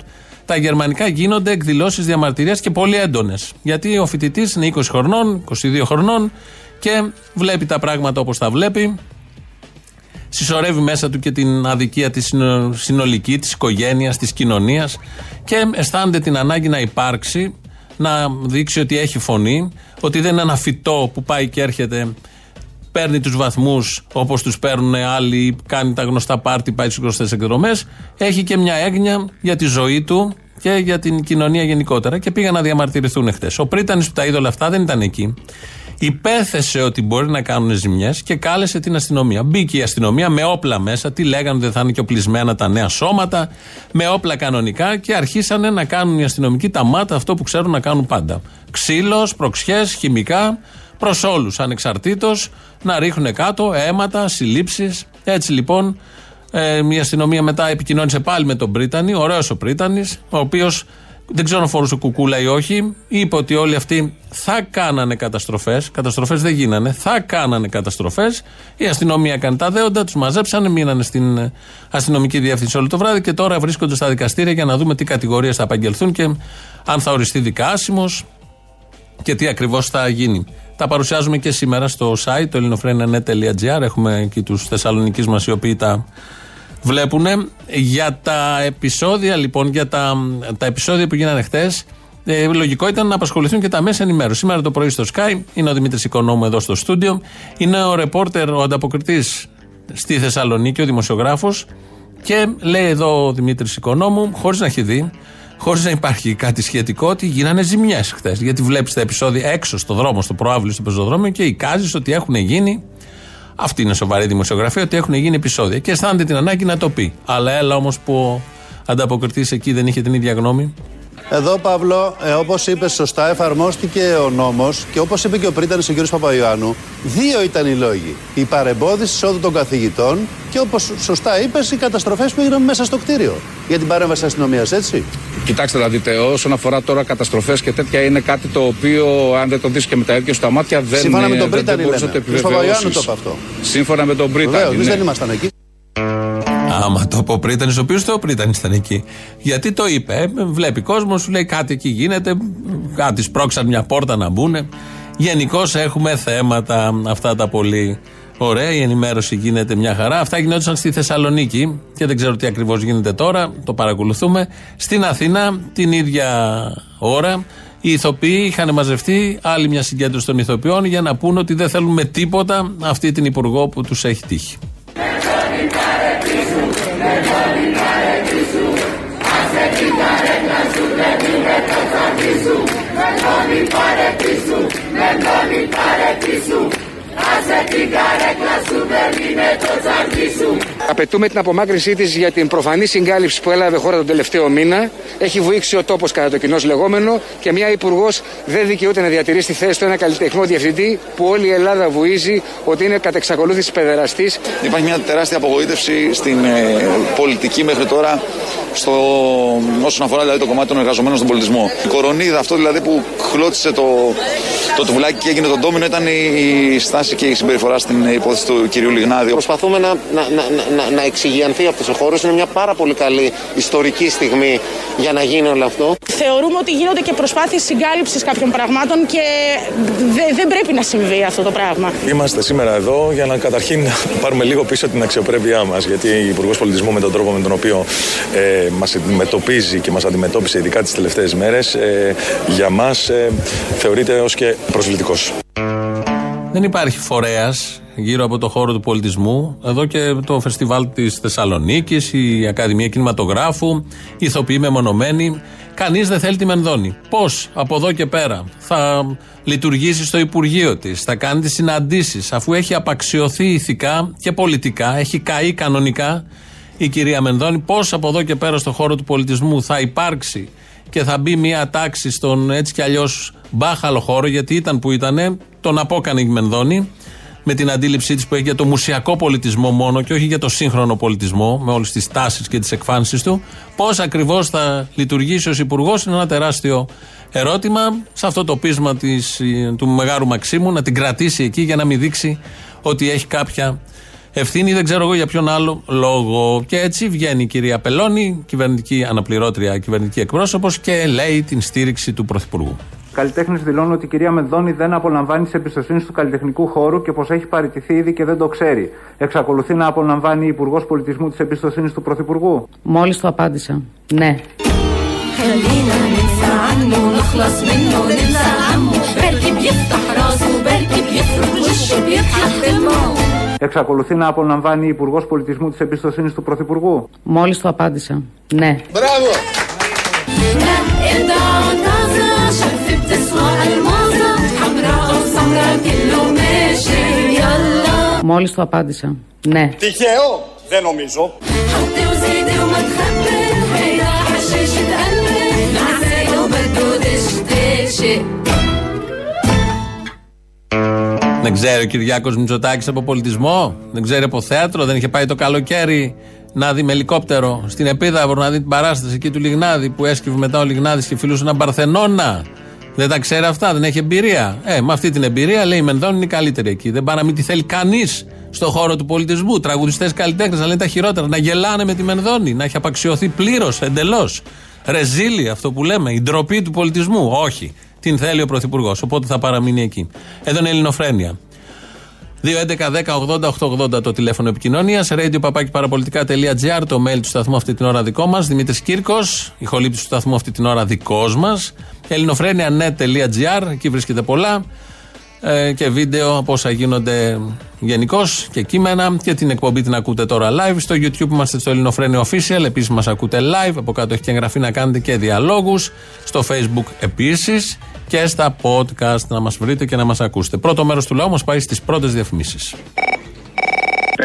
τα Γερμανικά, γίνονται εκδηλώσεις διαμαρτυρίας και πολύ έντονες. Γιατί ο φοιτητής είναι 20 χρονών, 22 χρονών και βλέπει τα πράγματα όπως τα βλέπει. Συσσωρεύει μέσα του και την αδικία της συνολική, της οικογένειας, της κοινωνίας και αισθάνεται την ανάγκη να υπάρξει, να δείξει ότι έχει φωνή, ότι δεν είναι ένα φυτό που πάει και έρχεται παίρνει τους βαθμούς όπως τους παίρνουν άλλοι, κάνει τα γνωστά πάρτι, πάει στις γνωστές εκδρομές. Έχει και μια έγνοια για τη ζωή του και για την κοινωνία γενικότερα και πήγαν να διαμαρτυρηθούν χτες. Ο Πρίτανης που τα είδε όλα αυτά δεν ήταν εκεί. Υπέθεσε ότι μπορεί να κάνουν ζημιές και κάλεσε την αστυνομία. Μπήκε η αστυνομία με όπλα μέσα. Τι λέγανε, δεν θα είναι και οπλισμένα τα νέα σώματα. Με όπλα κανονικά και αρχίσανε να κάνουν οι αστυνομικοί τα μάτα αυτό που ξέρουν να κάνουν πάντα. Ξύλος, προξιές, χημικά προς όλους, ανεξαρτήτως, να ρίχνουν κάτω αίματα, συλλήψεις. Έτσι λοιπόν ε, η αστυνομία μετά επικοινώνησε πάλι με τον Πρίτανη, ωραίος ο Πρίτανης, ο οποίος δεν ξέρω αν φορούσε κουκούλα ή όχι, είπε ότι όλοι αυτοί θα κάνανε καταστροφές. Καταστροφές δεν γίνανε, θα κάνανε καταστροφές. Η αστυνομία έκανε τα δέοντα, τους μαζέψανε, μείνανε στην αστυνομική διεύθυνση όλο το βράδυ και τώρα βρίσκονται στα δικαστήρια για να δούμε τι κατηγορίες θα απαγγελθούν και αν θα οριστεί δικάσιμος και τι ακριβώς θα γίνει. Τα παρουσιάζουμε και σήμερα στο site, το ελληνοφρένια.net.gr. Έχουμε εκεί τους Θεσσαλονίκης μας οι οποίοι τα βλέπουν. Για τα επεισόδια, λοιπόν, για τα, τα επεισόδια που γίνανε χτε, ε, λογικό ήταν να απασχοληθούν και τα μέσα ενημέρωση. Σήμερα το πρωί στο Sky είναι ο Δημήτρης Οικονόμου εδώ στο στούντιο. Είναι ο ρεπόρτερ, ο ανταποκριτής στη Θεσσαλονίκη, ο δημοσιογράφος. Και λέει εδώ ο Δημήτρης Οικονόμου, χωρίς να έχει δει, χωρίς να υπάρχει κάτι σχετικό, ότι γίνανε ζημιές χθες. Γιατί βλέπεις τα επεισόδια έξω στο δρόμο, στο προάβλιο, στο πεζοδρόμιο και εικάζεις ότι έχουν γίνει. Αυτή είναι σοβαρή δημοσιογραφία, ότι έχουν γίνει επεισόδια. Και αισθάνεται την ανάγκη να το πει. Αλλά έλα όμως που ο ανταποκριτής εκεί δεν είχε την ίδια γνώμη. Εδώ, Παύλο, ε, όπως είπες σωστά, εφαρμόστηκε ο νόμος και όπως είπε και ο πρίτανης ο κ. Παπαϊωάννου, δύο ήταν οι λόγοι. Η παρεμπόδιση εισόδου των καθηγητών και όπως σωστά είπες, οι καταστροφές που έγιναν μέσα στο κτίριο. Για την παρέμβαση αστυνομίας, έτσι. Κοιτάξτε να δείτε, όσον αφορά τώρα καταστροφές και τέτοια, είναι κάτι το οποίο, αν δεν το δεις και με τα ίδια σου τα μάτια, δεν Σύμφωνα με τον δεν- δεν Πρίτανη, μπορείς να λέμε. το Ο κ. Παπαϊωάννου επιβεβαιώσεις. το είπε αυτό. Σύμφωνα με τον Πρίτανη. Βεβαίως, εμείς ναι. δεν ήμασταν εκεί. Άμα το πω ο Πρίτανης, ο οποίος το ο Πρίτανης ήταν εκεί. Γιατί το είπε, ε, βλέπει κόσμος, σου λέει κάτι εκεί γίνεται, κάτι σπρώξαν μια πόρτα να μπουν. Γενικώ έχουμε θέματα αυτά τα πολύ ωραία. Η ενημέρωση γίνεται μια χαρά. Αυτά γινόντουσαν στη Θεσσαλονίκη και δεν ξέρω τι ακριβώς γίνεται τώρα. Το παρακολουθούμε. Στην Αθήνα την ίδια ώρα. Οι ηθοποιοί είχαν μαζευτεί άλλη μια συγκέντρωση των ηθοποιών για να πούν ότι δεν θέλουν με τίποτα αυτή την υπουργό που τους έχει τύχει. cigarra é classe Απαιτούμε την απομάκρυνσή της για την προφανή συγκάλυψη που έλαβε χώρα τον τελευταίο μήνα. Έχει βουήξει ο τόπος κατά το κοινός λεγόμενο και μια υπουργός δεν δικαιούται να διατηρήσει τη θέση του ένα καλλιτεχνικό διευθυντή που όλη η Ελλάδα βουίζει ότι είναι κατ' εξακολούθηση παιδεραστής. Υπάρχει μια τεράστια απογοήτευση στην ε, πολιτική μέχρι τώρα στο, όσον αφορά δηλαδή, το κομμάτι των εργαζομένων στον πολιτισμό. Η κορονίδα, αυτό δηλαδή που χλώτισε το, το τουβλάκι και έγινε τον ντόμινο, ήταν η, η στάση και η συμπεριφορά στην υπόθεση του κυρίου Λιγνάδη. Προσπαθούμε να, να, να, να, να εξηγιανθεί αυτός ο χώρος. Είναι μια πάρα πολύ καλή ιστορική στιγμή για να γίνει όλο αυτό. Θεωρούμε ότι γίνονται και προσπάθειες συγκάλυψης κάποιων πραγμάτων και δε- δεν πρέπει να συμβεί αυτό το πράγμα. Είμαστε σήμερα εδώ για να καταρχήν να πάρουμε λίγο πίσω την αξιοπρέπειά μας. Γιατί η Υπουργός Πολιτισμού, με τον τρόπο με τον οποίο ε, μας αντιμετωπίζει και μας αντιμετώπισε ειδικά τις τελευταίες μέρες, ε, για μας ε, θεωρείται ως και προσβλητικός. Δεν υπάρχει φορέας γύρω από το χώρο του πολιτισμού. Εδώ και το φεστιβάλ της Θεσσαλονίκης, η Ακαδημία Κινηματογράφου, οι ηθοποιοί μεμονωμένοι. Κανείς δεν θέλει τη Μενδώνη. Πώς από εδώ και πέρα θα λειτουργήσει στο Υπουργείο της, θα κάνει τις συναντήσεις, αφού έχει απαξιωθεί ηθικά και πολιτικά, έχει καεί κανονικά η κυρία Μενδώνη, πώς από εδώ και πέρα στο χώρο του πολιτισμού θα υπάρξει και θα μπει μια τάξη στον έτσι κι αλλιώς μπάχαλο χώρο, γιατί ήταν που ήταν, τον απόκανε η Μενδώνη, με την αντίληψή της που έχει για το μουσιακό πολιτισμό μόνο και όχι για το σύγχρονο πολιτισμό, με όλες τις τάσεις και τις εκφάνσεις του. Πώς ακριβώς θα λειτουργήσει ως υπουργός είναι ένα τεράστιο ερώτημα. Σε αυτό το πείσμα της, του Μεγάλου Μαξίμου να την κρατήσει εκεί για να μην δείξει ότι έχει κάποια ευθύνη, δεν ξέρω εγώ για ποιον άλλο λόγο. Και έτσι βγαίνει η κυρία Πελώνη, κυβερνητική αναπληρώτρια, κυβερνητική εκπρόσωπος και λέει την στήριξη του Πρωθυπουργού. καλλιτέχνες δηλώνουν ότι η κυρία Μενδώνη δεν απολαμβάνει τη εμπιστοσύνη του καλλιτεχνικού χώρου και πως έχει παραιτηθεί ήδη και δεν το ξέρει. Εξακολουθεί να απολαμβάνει η Υπουργός Πολιτισμού της εμπιστοσύνης του Πρωθυπουργού; Μόλις το απάντησα. Ναι. Εξακολουθεί να απολαμβάνει Υπουργός Πολιτισμού της εμπιστοσύνης του Πρωθυπουργού; Μόλις το απάντησα. Ναι. Μόλις το απάντησα. Ναι. Τυχαίο, δεν νομίζω. Δεν ξέρει ο Κυριάκος Μητσοτάκης από πολιτισμό, δεν ξέρει από θέατρο, δεν είχε πάει το καλοκαίρι να δει με ελικόπτερο στην Επίδαυρο να δει την παράσταση εκεί του Λιγνάδη που έσκυβε μετά ο Λιγνάδης και φιλούσε έναν Παρθενώνα. Δεν τα ξέρει αυτά, δεν έχει εμπειρία. Ε, με αυτή την εμπειρία λέει η Μενδώνη είναι η καλύτερη εκεί. Δεν πάει να μην τη θέλει κανείς στον χώρο του πολιτισμού. Τραγουδιστές καλλιτέχνες να λένε τα χειρότερα, να γελάνε με τη Μενδώνη, να έχει απαξιωθεί πλήρως, εντελώς. Ρεζίλη αυτό που λέμε, η ντροπή του πολιτισμού. Όχι. Την θέλει ο Πρωθυπουργός. Οπότε θα παραμείνει εκεί. Εδώ είναι η Ελληνοφρένεια. 2.11.10.80.880 το τηλέφωνο επικοινωνίας. Radio papakiparapolitica.gr το mail του σταθμού αυτή την ώρα δικό μας. Δημήτρης Κύρκος, ηχολήπτη του σταθμού αυτή την ώρα δικός μας. ελληνοφρένια.net.gr εκεί βρίσκεται πολλά. Ε, και βίντεο από όσα γίνονται γενικώς και κείμενα. Και την εκπομπή την ακούτε τώρα live. Στο YouTube είμαστε στο Ελληνοφρένιο Official. Επίσης μας ακούτε live. Από κάτω έχει και εγγραφή να κάνετε και διαλόγους. Στο Facebook επίσης. Και στα podcast να μας βρείτε και να μας ακούσετε. Πρώτο μέρος του λαού μας πάει στις πρώτες διαφημίσεις.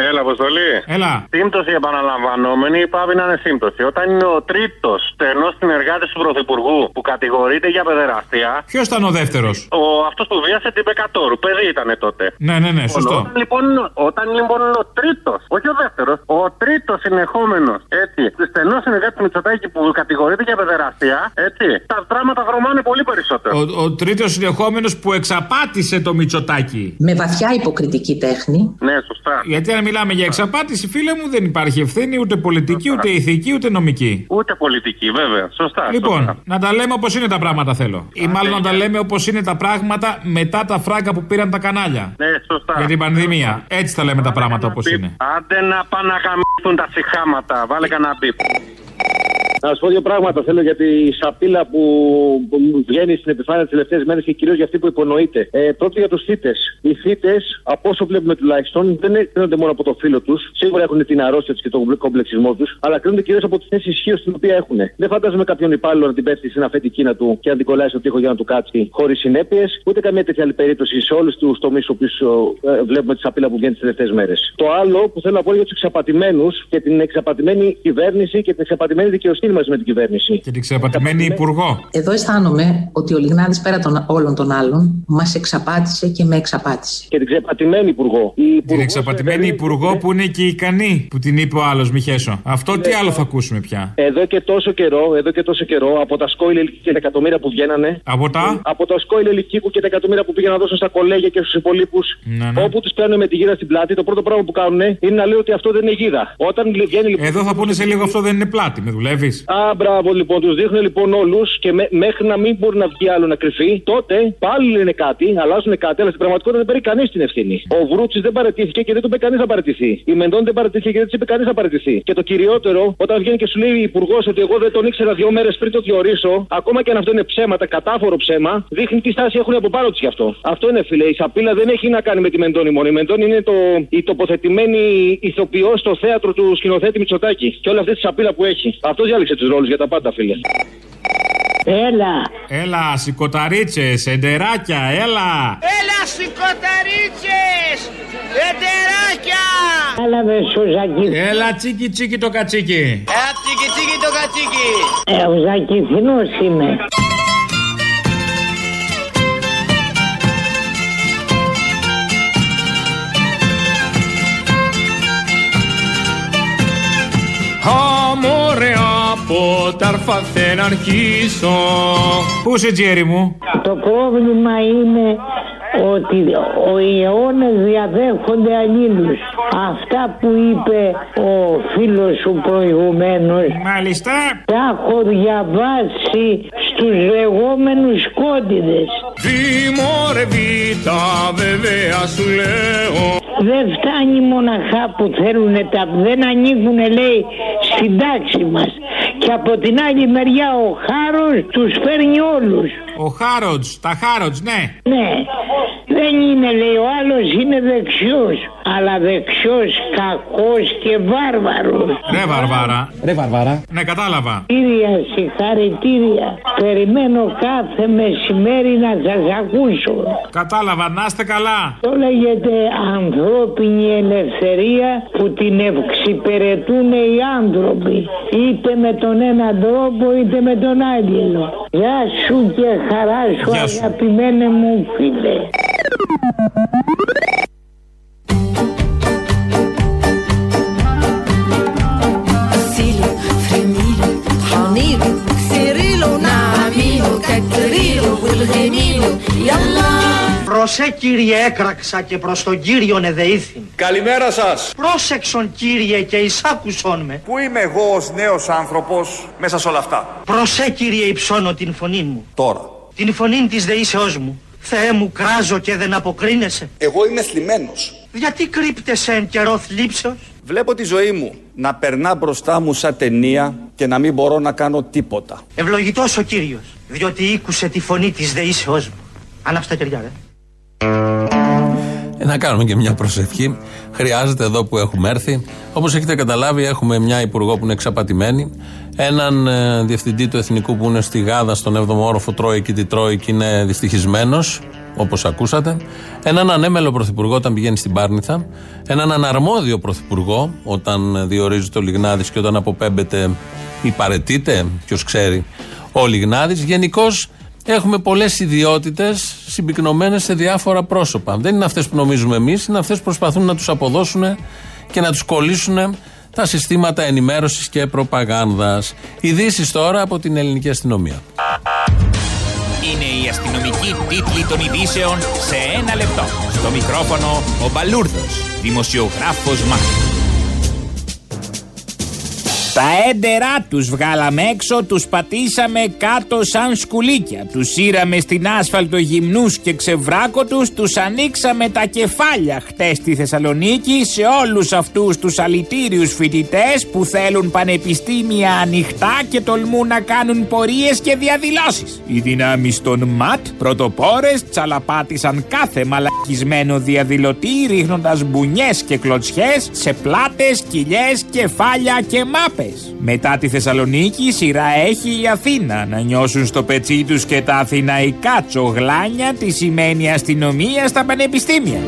Έλα, Αποστολή. Έλα. Σύμπτωση επαναλαμβανόμενη πάβει να είναι σύμπτωση. Όταν είναι ο τρίτος στενός συνεργάτης του Πρωθυπουργού που κατηγορείται για παιδεραστία. Ποιος ήταν ο δεύτερος; Ο αυτός που βίασε την Πεκατόρου. Παιδί ήταν τότε. Ναι, ναι, ναι, σωστό. Όταν λοιπόν, όταν λοιπόν είναι ο τρίτος, όχι ο δεύτερος, ο τρίτος συνεχόμενος, έτσι, στενός συνεργάτη του Μητσοτάκη που κατηγορείται για παιδεραστία, έτσι, τα δράματα βρωμάνε πολύ περισσότερο. Ο, ο τρίτος συνεχόμενος που εξαπάτησε το Μητσοτάκι. Με βαθιά υποκριτική τέχνη. Ναι, σωστά. Γιατί αν μιλάμε για εξαπάτηση, φίλε μου, δεν υπάρχει ευθύνη ούτε πολιτική, ούτε ηθική, ούτε νομική. Ούτε πολιτική, βέβαια. Σωστά. Λοιπόν, σωστά. να τα λέμε όπως είναι τα πράγματα θέλω. Ή μάλλον να τα λέμε όπως είναι τα πράγματα μετά τα φράγκα που πήραν τα κανάλια. Ναι, σωστά. Για την πανδημία. Έτσι τα λέμε τα πράγματα όπως είναι. Άντε να πάνε να γαμίσουν τα συχάματα. Βάλε κανένα μπιπ. Να σα πω δύο πράγματα. Θέλω για τη σαπίλα που, που βγαίνει στην επιφάνεια τις τελευταίες μέρες και κυρίως για αυτή που υπονοείται. Ε, πρώτον για τους θήτες. Οι θήτες, από όσο βλέπουμε τουλάχιστον, δεν κρίνονται μόνο από το φίλο τους. Σίγουρα έχουν την αρρώστια τους και τον κομπλεξισμό τους, αλλά κρίνονται κυρίως από τη θέση ισχύω την οποία έχουν. Δεν φαντάζομαι κάποιον υπάλληλο να την πέφτει σε ένα φέτη κίνα του και να την κολλάει στο τοίχο για να του κάτσει χωρίς συνέπειες, ούτε καμία τέτοια άλλη περίπτωση σε όλους τους τομείς που ε, βλέπουμε τη σαπίλα που βγαίνει τις τελευταίες μέρες. Το άλλο που θέλω να πω για τους εξαπατημένους και την εξαπατημένη κυβέρνηση και την εξαπατημένη δικαιοσύνη μαζί με την κυβέρνηση. Και την ξεπατημένη υπουργό. Εδώ αισθάνομαι ότι ο Λιγνάδης πέρα των όλων των άλλων μας εξαπάτησε και με εξαπάτησε. Και την ξεπατημένη υπουργό. Η Την εξαπατημένη υπουργό που είναι και ικανή που την είπε ο άλλος Μιχέσο. Αυτό τι άλλο θα ακούσουμε πια; Εδώ και τόσο καιρό, εδώ και τόσο καιρό, από τα σκόιλ ελικίκου και τα εκατομμύρια που βγαίνανε. Από τα; Από τα σκόιλ ελικίκου και τα εκατομμύρια που πήγαν να δώσουν στα κολέγια και στους υπολείπους. Ναι, ναι. Όπου τους παίρνουν με τη γύρα στην πλάτη, το πρώτο πράγμα που κάνουν είναι να λέει ότι αυτό δεν είναι γίδα. Όταν βγαίνει λοιπόν. Εδώ θα πούνε σε λίγο αυτό δεν είναι πλάτη, με δουλεύεις; Α, μπράβο λοιπόν, τους δείχνουν λοιπόν όλους και με- μέχρι να μην μπορεί να βγει άλλο να κρυφεί, τότε πάλι λένε κάτι, αλλάζουν κάτι, αλλά στην πραγματικότητα δεν παίρνει κανείς την ευθύνη. Ο Βρούτσης δεν παρετήθηκε και δεν τον είπε κανείς να παρετηθεί. Η Μεντών δεν παρετήθηκε και δεν της είπε κανείς να παρετηθεί. Και το κυριότερο, όταν βγαίνει και σου λέει η Υπουργός ότι εγώ δεν τον ήξερα δύο μέρες πριν το διορίσω, ακόμα και αν αυτό είναι ψέματα, κατάφορο ψέμα, δείχνει τι στάση έχουν από πάνω τους γι' αυτό. Αυτό είναι φίλε. Η σαπίλα δεν έχει να κάνει με τη Μεντώνη μόνο. Η Μεντώνη είναι το, η τοποθετημένη ηθοποιός στο θέατρο του σκηνοθέτη Μητσοτάκη. Και όλη αυτή τη σαπίλα που έχει. Αυτός διάλεξε τους ρόλους για τα πάντα, φίλε. Έλα. Έλα, σηκωταρίτσες, εντεράκια, έλα. Έλα σηκωταρίτσες! Ετεράκια! Έλα μες Σουζακί. Έλα, τσίκι τσίκι το κατσίκι. Έλα τσίκι τσίκι το κατσίκι! Ε, ο Ζακηθινός είμαι. Αμόρε από τα αρφαθέ να αρχίσω. Πού είσαι, Τζέρι μου; Το πρόβλημα είναι ότι ο αιώνες διαδέχονται αλλήλους. Αυτά που είπε ο φίλος σου προηγουμένως. Μάλιστα. Τα έχω διαβάσει στο στους λεγόμενους κόντιδες. Βήμωρε βήτα βέβαια σου λέω Δεν φτάνει μοναχά που θέλουν τα δεν ανήκουν λέει στην τάξη μας και από την άλλη μεριά ο χάρος τους φέρνει όλους. Ο Χάροτζ, τα Χάροτζ, ναι. Ναι, δεν είναι λέει ο άλλος είναι δεξιός αλλά δεξιός κακός και βάρβαρος. Ρε Βαρβάρα. Ρε Βαρβάρα. Ναι, κατάλαβα. Κύρια συγχαρητήρια. Περιμένω κάθε μεσημέρι να σας ακούσω. Κατάλαβα, να είστε καλά. Το λέγεται ανθρώπινη ελευθερία που την ευξυπηρετούν οι άνθρωποι. Είτε με τον έναν τρόπο είτε με τον άλλο. Γεια σου και χαρά σου Γεια σου. αγαπημένε μου φίλε. Προσέ κύριε έκραξα και προς τον κύριο εδεήθην. Καλημέρα σας. Πρόσεξον κύριε και εισάκουσον με. Πού είμαι εγώ ως νέος άνθρωπος μέσα σε όλα αυτά; Προσέ κύριε υψώνω την φωνή μου. Τώρα. Την φωνή της δεήσεώς μου. Θεέ μου κράζω και δεν αποκρίνεσαι. Εγώ είμαι θλιμμένος. Γιατί κρύπτεσαι εν καιρό θλίψεως; Βλέπω τη ζωή μου να περνά μπροστά μου σαν ταινία και να μην μπορώ να κάνω τίποτα. Ευλογητός ο κύριος, διότι ήκουσε τη φωνή της δεήσεώς μου. Ανάψτε τα κεριά, ρε. Ε, να κάνουμε και μια προσευχή. Χρειάζεται εδώ που έχουμε έρθει. Όπως έχετε καταλάβει, έχουμε μια υπουργό που είναι εξαπατημένη. Έναν ε, διευθυντή του εθνικού που είναι στη Γάδα, στον 7ο όροφο, τρώει και τι τρώει και είναι δυστυχισμένος, όπως ακούσατε. Έναν ανέμελο πρωθυπουργό όταν πηγαίνει στην Πάρνηθα. Έναν αναρμόδιο πρωθυπουργό όταν διορίζει το Λιγνάδης και όταν αποπέμπεται ή παρετείται, ποιος ξέρει, ο Λιγνάδης. Γενικώς Έχουμε πολλές ιδιότητες συμπυκνωμένες σε διάφορα πρόσωπα. Δεν είναι αυτές που νομίζουμε εμείς, είναι αυτές που προσπαθούν να τους αποδώσουν και να τους κολλήσουν τα συστήματα ενημέρωσης και προπαγάνδας. Ειδήσεις τώρα από την ελληνική αστυνομία. Είναι η αστυνομική τίτλη των ειδήσεων σε ένα λεπτό. Στο μικρόφωνο ο Μπαλούρδος, δημοσιογράφος Μάρκος. Τα έντερά τους βγάλαμε έξω, τους πατήσαμε κάτω σαν σκουλίκια. Τους σύραμε στην άσφαλτο γυμνούς και ξεβράκωτους, τους ανοίξαμε τα κεφάλια χτες στη Θεσσαλονίκη σε όλους αυτούς τους αλητήριους φοιτητές που θέλουν πανεπιστήμια ανοιχτά και τολμούν να κάνουν πορείες και διαδηλώσεις. Οι δυνάμεις των ΜΑΤ, πρωτοπόρες, τσαλαπάτησαν κάθε μαλακισμένο διαδηλωτή ρίχνοντας μπουνιές και κλωτσιές σε πλάτες, κοιλιές, κεφάλια και μάπες. Μετά τη Θεσσαλονίκη σειρά έχει η Αθήνα να νιώσουν στο πετσί τους και τα αθηναϊκά τσογλάνια τι σημαίνει αστυνομία στα πανεπιστήμια.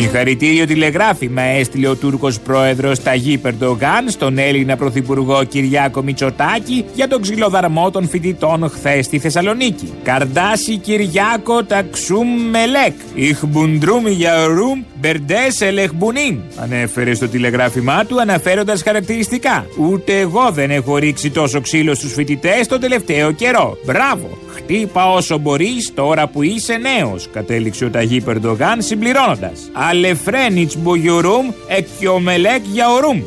Συγχαρητήριο τηλεγράφημα έστειλε ο Τούρκος πρόεδρος Ταγί Περντογάν στον Έλληνα πρωθυπουργό Κυριάκο Μητσοτάκη για τον ξυλοδαρμό των φοιτητών χθες στη Θεσσαλονίκη. Καρδάσι Κυριάκο ταξούμ μελέκ. Ιχμπουντρούμ γιαουρούμ μπερντές ελεχμπουνίν. Ανέφερε στο τηλεγράφημά του αναφέροντας χαρακτηριστικά. Ούτε εγώ δεν έχω ρίξει τόσο ξύλο στους φοιτητές τον τελευταίο καιρό. Μπράβο! Χτύπα όσο μπορείς τώρα που είσαι νέος, κατέληξε ο Ταγί Περντογάν συμπληρώνοντας. Αλεφρένιτς μπουγιουρούμ εκιομελέκ γιαουρούμ.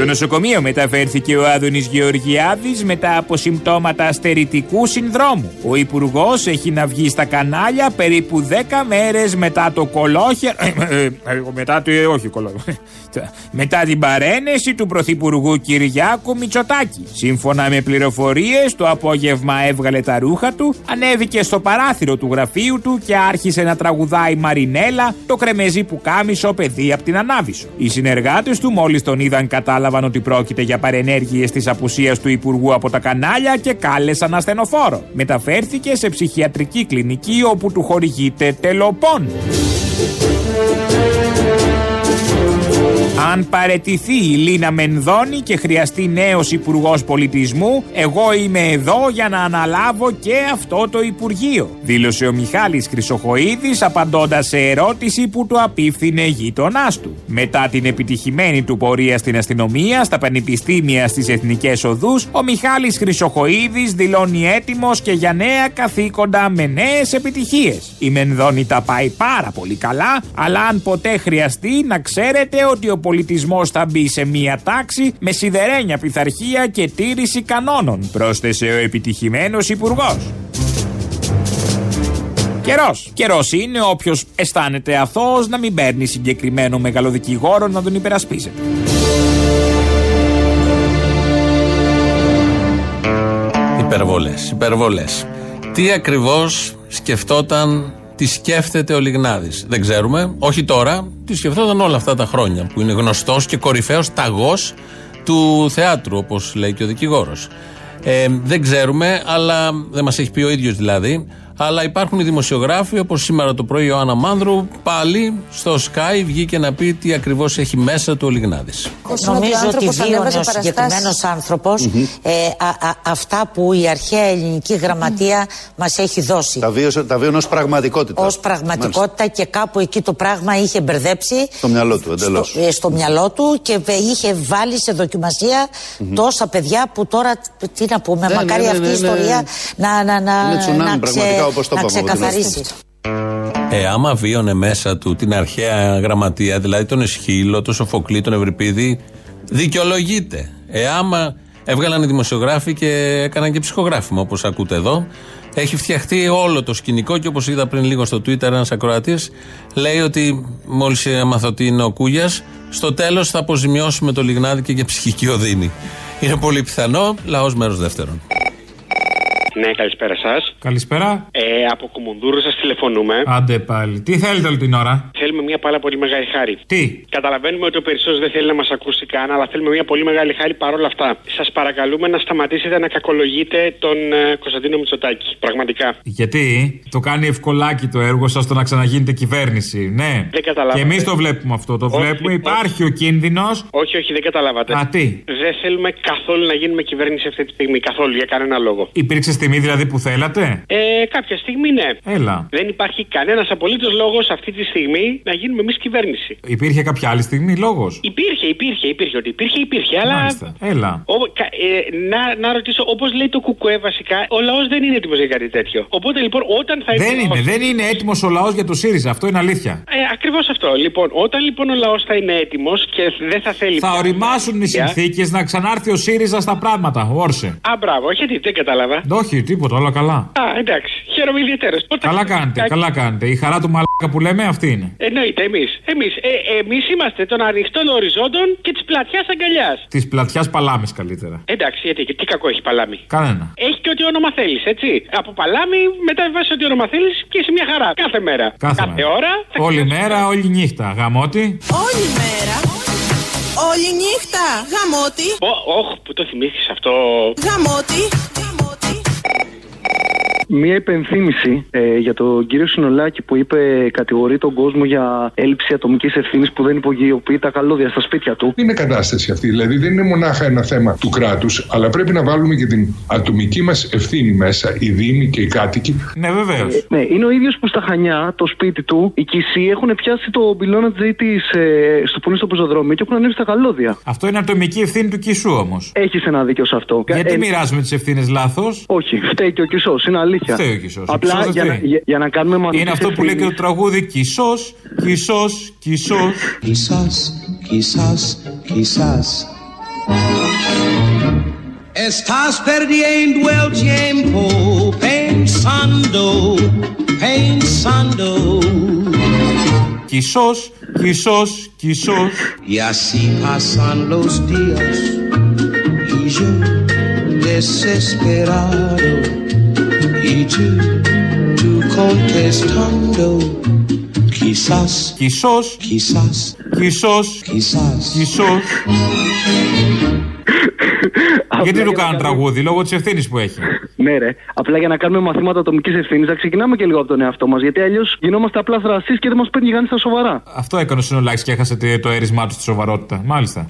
Στο νοσοκομείο μεταφέρθηκε ο Άδωνης Γεωργιάδης μετά από συμπτώματα αστερητικού συνδρόμου. Ο Υπουργός έχει να βγει στα κανάλια περίπου 10 μέρες μετά το κολόχερ... μετά το... όχι κολόχερ... μετά την παρένεση του Πρωθυπουργού Κυριάκου Μητσοτάκη. Σύμφωνα με πληροφορίες, το απόγευμα έβγαλε τα ρούχα του, ανέβηκε στο παράθυρο του γραφείου του και άρχισε να τραγουδάει Μαρινέλα, το κρεμεζί που κάμισο παιδί από την Ανάβησο. Οι συνεργάτες του μόλις τον είδαν κατάλαβαν ότι πρόκειται για παρενέργειες της απουσίας του Υπουργού από τα κανάλια και κάλεσαν ασθενοφόρο. Μεταφέρθηκε σε ψυχιατρική κλινική όπου του χορηγείται τελοπών. Αν παρετηθεί η Λίνα Μενδώνη και χρειαστεί νέος υπουργός πολιτισμού, εγώ είμαι εδώ για να αναλάβω και αυτό το Υπουργείο. Δήλωσε ο Μιχάλης Χρυσοχοίδης απαντώντας σε ερώτηση που του απίφθινε γείτονάς του. Μετά την επιτυχημένη του πορεία στην αστυνομία, στα πανεπιστήμια στις εθνικές οδούς, ο Μιχάλης Χρυσοχοίδης δηλώνει έτοιμος και για νέα καθήκοντα με νέες επιτυχίες. Η Μενδώνη τα πάει πάρα πολύ καλά, αλλά αν ποτέ χρειαστεί να ξέρετε ότι ο πολιτισμός θα μπει σε μία τάξη με σιδερένια πειθαρχία και τήρηση κανόνων, πρόσθεσε ο επιτυχημένος υπουργός. Καιρός. Καιρός είναι όποιος αισθάνεται αθώος να μην παίρνει συγκεκριμένο μεγαλοδικηγόρο να τον υπερασπίζεται. Υπερβολές, υπερβολές. Τι ακριβώς σκεφτόταν, τι σκέφτεται ο Λιγνάδης. Δεν ξέρουμε, όχι τώρα, τι σκεφτόταν όλα αυτά τα χρόνια που είναι γνωστός και κορυφαίος ταγός του θεάτρου, όπως λέει και ο δικηγόρος. Ε, δεν ξέρουμε, αλλά δεν μας έχει πει ο ίδιος δηλαδή. Αλλά υπάρχουν οι δημοσιογράφοι, όπως σήμερα το πρωί ο Άννα Μάνδρου, πάλι στο Sky βγήκε να πει τι ακριβώς έχει μέσα του ο Λιγνάδης. Νομίζω ότι βίωνε ο συγκεκριμένος άνθρωπος ε, α- α- αυτά που η αρχαία ελληνική γραμματεία μας έχει δώσει. Τα βίωσε, τα βίωνε ω πραγματικότητας. Ω πραγματικότητα και κάπου εκεί το πράγμα είχε μπερδέψει Στο μυαλό του, εντελώς. στο, ε, στο μυαλό του και βε- είχε βάλει σε δοκιμασια τόσα παιδιά που τώρα τι να πούμε, Ναι, μακάρι ναι, ναι, αυτή η ναι, ιστορία ναι. να, να, να, Είναι τσουνάμι, να, πραγματικά, όπως το να είπαμε από την αρχή. ξεκαθαρίσει. Ε, άμα βίωνε μέσα του την αρχαία γραμματεία, δηλαδή τον Εσχύλο, τον Σοφοκλή, τον Ευρυπίδη, δικαιολογείται. Ε, άμα έβγαλαν οι δημοσιογράφοι και έκαναν και ψυχογράφημα, όπως ακούτε εδώ, έχει φτιαχτεί όλο το σκηνικό και όπως είδα πριν λίγο στο Twitter, ένας ακροατής λέει ότι μόλις έμαθα ότι είναι ο Κούγιας, στο τέλος θα αποζημιώσουμε το Λιγνάδι και για ψυχική οδύνη. Είναι πολύ πιθανό, λαός μέρος δεύτερον. Ναι, καλησπέρα σας. Καλησπέρα. Ε, από Κουμουνδούρου σας τηλεφωνούμε. Άντε πάλι. Τι θέλετε όλη την ώρα; Θέλουμε μια πάρα πολύ μεγάλη χάρη. Τι; Καταλαβαίνουμε ότι ο περισσότερο δεν θέλει να μας ακούσει καν, αλλά θέλουμε μια πολύ μεγάλη χάρη παρόλα αυτά. Σας παρακαλούμε να σταματήσετε να κακολογείτε τον ε, Κωνσταντίνο Μητσοτάκη. Πραγματικά. Γιατί; Το κάνει ευκολάκι το έργο σας το να ξαναγίνετε κυβέρνηση. Ναι. Δεν καταλάβατε. Και εμείς το βλέπουμε αυτό. Το Όχι, βλέπουμε. όχι. Υπάρχει ο κίνδυνος. Όχι, όχι, δεν καταλάβατε. Α, τι; Δεν θέλουμε καθόλου να γίνουμε κυβέρνηση αυτή τη στιγμή. Καθόλου, για κανένα λόγο. Υπήρξε στιγμή δηλαδή που θέλατε; Ε, κάποια στιγμή ναι. Έλα. Δεν υπάρχει κανένας απολύτως λόγος αυτή τη στιγμή να γίνουμε εμείς κυβέρνηση. Υπήρχε κάποια άλλη στιγμή λόγος; Υπήρχε, υπήρχε, υπήρχε. Ότι υπήρχε, υπήρχε. Αλλά Μάλιστα. Έλα. Ο, κα, ε, να, να ρωτήσω, όπως λέει το Κουκουέ βασικά, ο λαός δεν είναι έτοιμος για κάτι τέτοιο. Οπότε λοιπόν, όταν θα Δεν είναι, δεν είναι έτοιμος ο λαός για το ΣΥΡΙΖΑ. Αυτό είναι αλήθεια. Ε, Ακριβώς αυτό. Λοιπόν, όταν λοιπόν ο λαός θα είναι έτοιμος και δεν θα θέλει. Θα οριμάσουν οι συνθήκες να ξανάρθει ο ΣΥΡΙΖΑ στα πράγματα. Όρσε. Α, μπράβο, γιατί δεν κατάλαβα. Όχι, τίποτα, όλα καλά. Α, εντάξει. Χαίρομαι ιδιαίτερω. Καλά κάνετε, καλά κάνετε. Η χαρά του μαλάκα που λέμε αυτή είναι. Εννοείται, εμείς. Εμείς, ε, εμείς είμαστε των ανοιχτών οριζόντων και της πλατιάς αγκαλιάς. Της πλατιάς παλάμης καλύτερα. Εντάξει, γιατί τι κακό έχει παλάμη. Κανένα. Έχει και ό,τι όνομα θέλεις, έτσι. Από παλάμη μεταβιβάσει ό,τι όνομα θέλεις και είσαι μια χαρά. Κάθε μέρα. Κάθε μέρα. ώρα. θα Όλη μέρα, όλη νύχτα. Γαμώτη. Όλη μέρα. Όλη νύχτα. Γαμώτη. Ω, όχ, που το θυμήθηκες αυτό. Γαμώτη. Μία υπενθύμηση ε, για τον κύριο Συνολάκη που είπε κατηγορεί τον κόσμο για έλλειψη ατομικής ευθύνης που δεν υπογειοποιεί τα καλώδια στα σπίτια του. Είναι κατάσταση αυτή. Δηλαδή δεν είναι μονάχα ένα θέμα του κράτους, αλλά πρέπει να βάλουμε και την ατομική μας ευθύνη μέσα, οι Δήμοι και οι κάτοικοι. Ναι, βεβαίως. Ναι, είναι ο ίδιος που στα Χανιά, το σπίτι του, οι Κισοί έχουν πιάσει το πυλώνα της ΔΕΗ ε, στο που είναι στο πεζοδρόμιο και έχουν ανέβει στα καλώδια. Αυτό είναι ατομική ευθύνη του Κισού όμως. Έχεις ένα δίκιο σε αυτό. Γιατί Ε, μοιράζουμε τις ευθύνες λάθος; Όχι, φταίει και ο Κισός, είναι αλήθεια. Φταίει ο Κισός. Ο Απλά Κισός για, δεν να, φταίει. για, για να κάνουμε μαθητές Είναι αυτό που λέει και το ευθύνης. τραγούδι Κισός, Κισός, Κισός. Quizás, quizás, quizás. Estás perdiendo el tiempo pensando, pensando. Κισός, Κισός, Κισός. Y así pasan los días y yo desesperado y tú, tú contestando. Quizás, Κισό, quizás, Κισό, quizás. Κισό. Γιατί του κάνουν τραγούδι, λόγω της ευθύνης που έχει. Ναι, ρε. Απλά για να κάνουμε μαθήματα ατομικής ευθύνης, να ξεκινάμε και λίγο από τον εαυτό μας. Γιατί αλλιώς γινόμαστε απλά θρασείς και δεν μας παίρνει κανεί στα σοβαρά. Αυτό έκανε ο Συνολάκη και έχασε το αίρισμά του στη σοβαρότητα. Μάλιστα.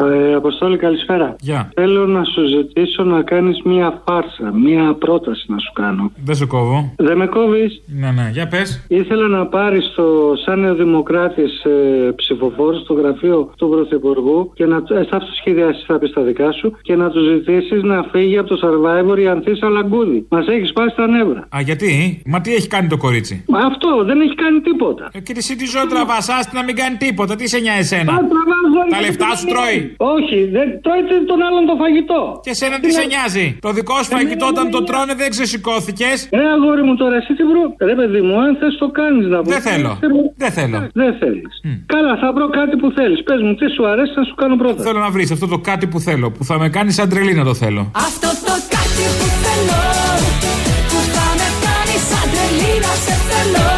Ε, Αποστόλη, καλησπέρα. Γεια. Θέλω να σου ζητήσω να κάνεις μία φάρσα, μία πρόταση να σου κάνω. Δεν σε κόβω. Δεν με κόβεις; Ναι, ναι, για πες. Ήθελα να πάρεις το σαν νεοδημοκράτης ε, ψηφοφόρο στο γραφείο του Πρωθυπουργού και να ε, θα του σχεδιάσει, θα πεις τα δικά σου και να τους ζητήσεις να φύγει από το survivor η Ανθής Αλαγκούδη. Μας έχεις πάει στα νεύρα. Α, γιατί; Μα τι έχει κάνει το κορίτσι; Μα αυτό δεν έχει κάνει τίποτα. Ε, και εσύ τι ζωή τραβάς, άστι να μην κάνει τίποτα. Τι σε νοιάζει εσένα; Α, τραβάω, ζόρι, Τα γιατί λεφτά δεν σου είναι. Τρώει. Όχι, δεν τρώει τον άλλον το φαγητό. Και εσένα τι σε νοιάζει; Το δικό σου φαγητό όταν το τρώνε δεν ξεσηκώθηκες; Ρε αγόρι μου τώρα, εσύ τι βρω. Ρε παιδί μου, αν θες το κάνεις να βρω. Δεν θέλω. Δεν θέλω. Δεν θέλεις. Καλά, θα βρω κάτι που θέλεις. Πες μου, τι σου αρέσει, θα σου κάνω πρώτα. Θέλω να βρεις αυτό το κάτι που θέλω. Που θα με κάνει σαν τρελή να το θέλω. Αυτό το κάτι που θέλω Που θα με κάνει σαν τρελή να σε θέλω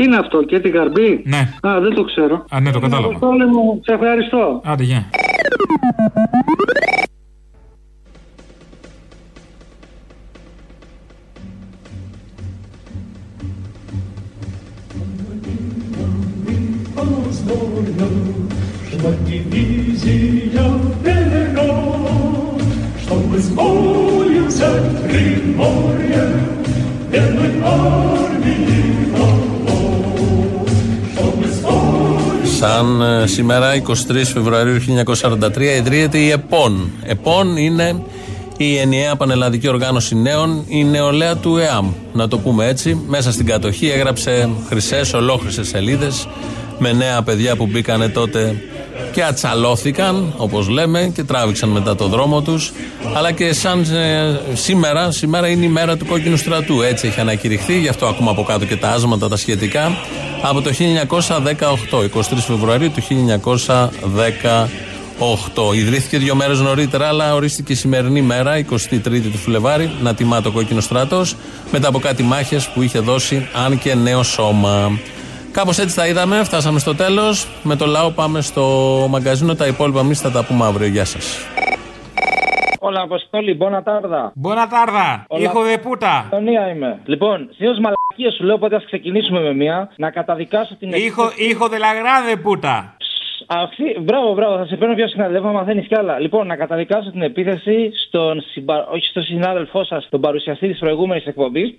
Τι είναι αυτό, και την καρμπή. Ναι. Α, δεν το ξέρω. Α, ναι, το κατάλαβα. Αποστόλη μου, σε ευχαριστώ. Άντε, γεια. Чтобы дивизия верно, Чтобы с бою взять Приморье, Верной армии Σαν ε, σήμερα, 23 Φεβρουαρίου 1943, ιδρύεται η ΕΠΟΝ. ΕΠΟΝ είναι η ενιαία πανελλαδική οργάνωση νέων, η νεολαία του ΕΑΜ. Να το πούμε έτσι. Μέσα στην κατοχή έγραψε χρυσές, ολόχρυσες σελίδες με νέα παιδιά που μπήκανε τότε και ατσαλώθηκαν, όπως λέμε, και τράβηξαν μετά το δρόμο τους. Αλλά και σαν ε, σήμερα, σήμερα είναι η μέρα του κόκκινου στρατού. Έτσι έχει ανακηρυχθεί, γι' αυτό ακούμε από κάτω και τα άσματα τα σχετικά. Από το 1918, 23 Φεβρουαρίου του 1918. Ιδρύθηκε δύο μέρες νωρίτερα, αλλά ορίστηκε η σημερινή μέρα, 23η του Φλεβάρι, να τιμά το κόκκινο στρατό μετά από κάτι μάχες που είχε δώσει, αν και νέο σώμα. Κάπως έτσι τα είδαμε, φτάσαμε στο τέλος. Με το λαό πάμε στο μαγκαζίνο. Τα υπόλοιπα εμείς θα τα πούμε αύριο. Γεια σας. Όλα, Αποστόλη, μπόνα τάρδα. Μπόνα τάρδα. Ήχο δε πούτα. Τονία είμαι. Λοιπόν, συνήθω μαλακίες σου λέω, οπότε ας ξεκινήσουμε με μία. Να καταδικάσω την Ήχο, ήχο δε λαγράδε πούτα. Αυτή, μπράβο, μπράβο, θα σε παίρνω πιο συχνά. Δεν θα μαθαίνεις κι άλλα. Λοιπόν, να καταδικάσω την επίθεση στον, συμπα... όχι στον συνάδελφό σας, τον παρουσιαστή της προηγούμενης εκπομπής.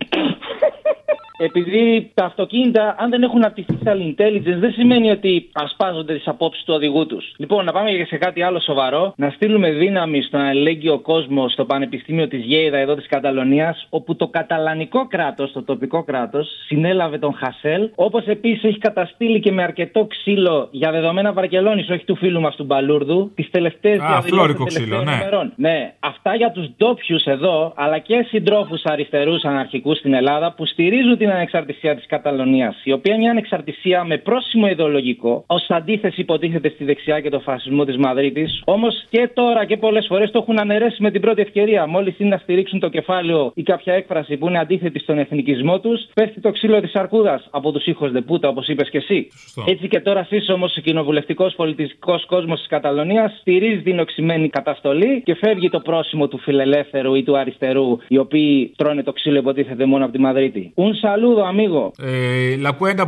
Επειδή τα αυτοκίνητα, αν δεν έχουν artificial intelligence, δεν σημαίνει ότι ασπάζονται τις απόψεις του οδηγού τους. Λοιπόν, να πάμε και σε κάτι άλλο σοβαρό. Να στείλουμε δύναμη στον αλληλέγγυο κόσμο στο Πανεπιστήμιο της Γέιδα εδώ της Καταλωνίας, όπου το καταλανικό κράτος, το τοπικό κράτος, συνέλαβε τον Χασέλ. Όπως επίσης έχει καταστήλει και με αρκετό ξύλο για δεδομένα Βαρκελόνης, όχι του φίλου μας του Μπαλούρδου, τις τελευταίες Α, φλόρικο ξύλο, ναι. Ναι, αυτά για τους ντόπιους εδώ, αλλά και συντρόφους αριστερούς αναρχικούς στην Ελλάδα που στηρίζουν την ανεξαρτησία της Καταλωνίας, η οποία είναι μια ανεξαρτησία με πρόσημο ιδεολογικό, ως αντίθεση υποτίθεται στη δεξιά και το φασισμό της Μαδρίτης. Όμως και τώρα και πολλές φορές το έχουν αναιρέσει με την πρώτη ευκαιρία. Μόλις είναι να στηρίξουν το κεφάλαιο ή κάποια έκφραση που είναι αντίθετη στον εθνικισμό τους, πέφτει το ξύλο της αρκούδας από τους ήχους Δεπούτα, όπως είπες και εσύ. Έτσι και τώρα εσύ όμως ο κοινοβουλευτικός πολιτιστικό κόσμος της Καταλωνίας στηρίζεις την οξυμένη καταστολή και φεύγει το πρόσημο του φιλελεύθερου ή του αριστερού, οι οποίοι τρώνε το ξύλο υποτίθεται μόνο από τη Μαδρίτη. Un saludo, amigo. Ε,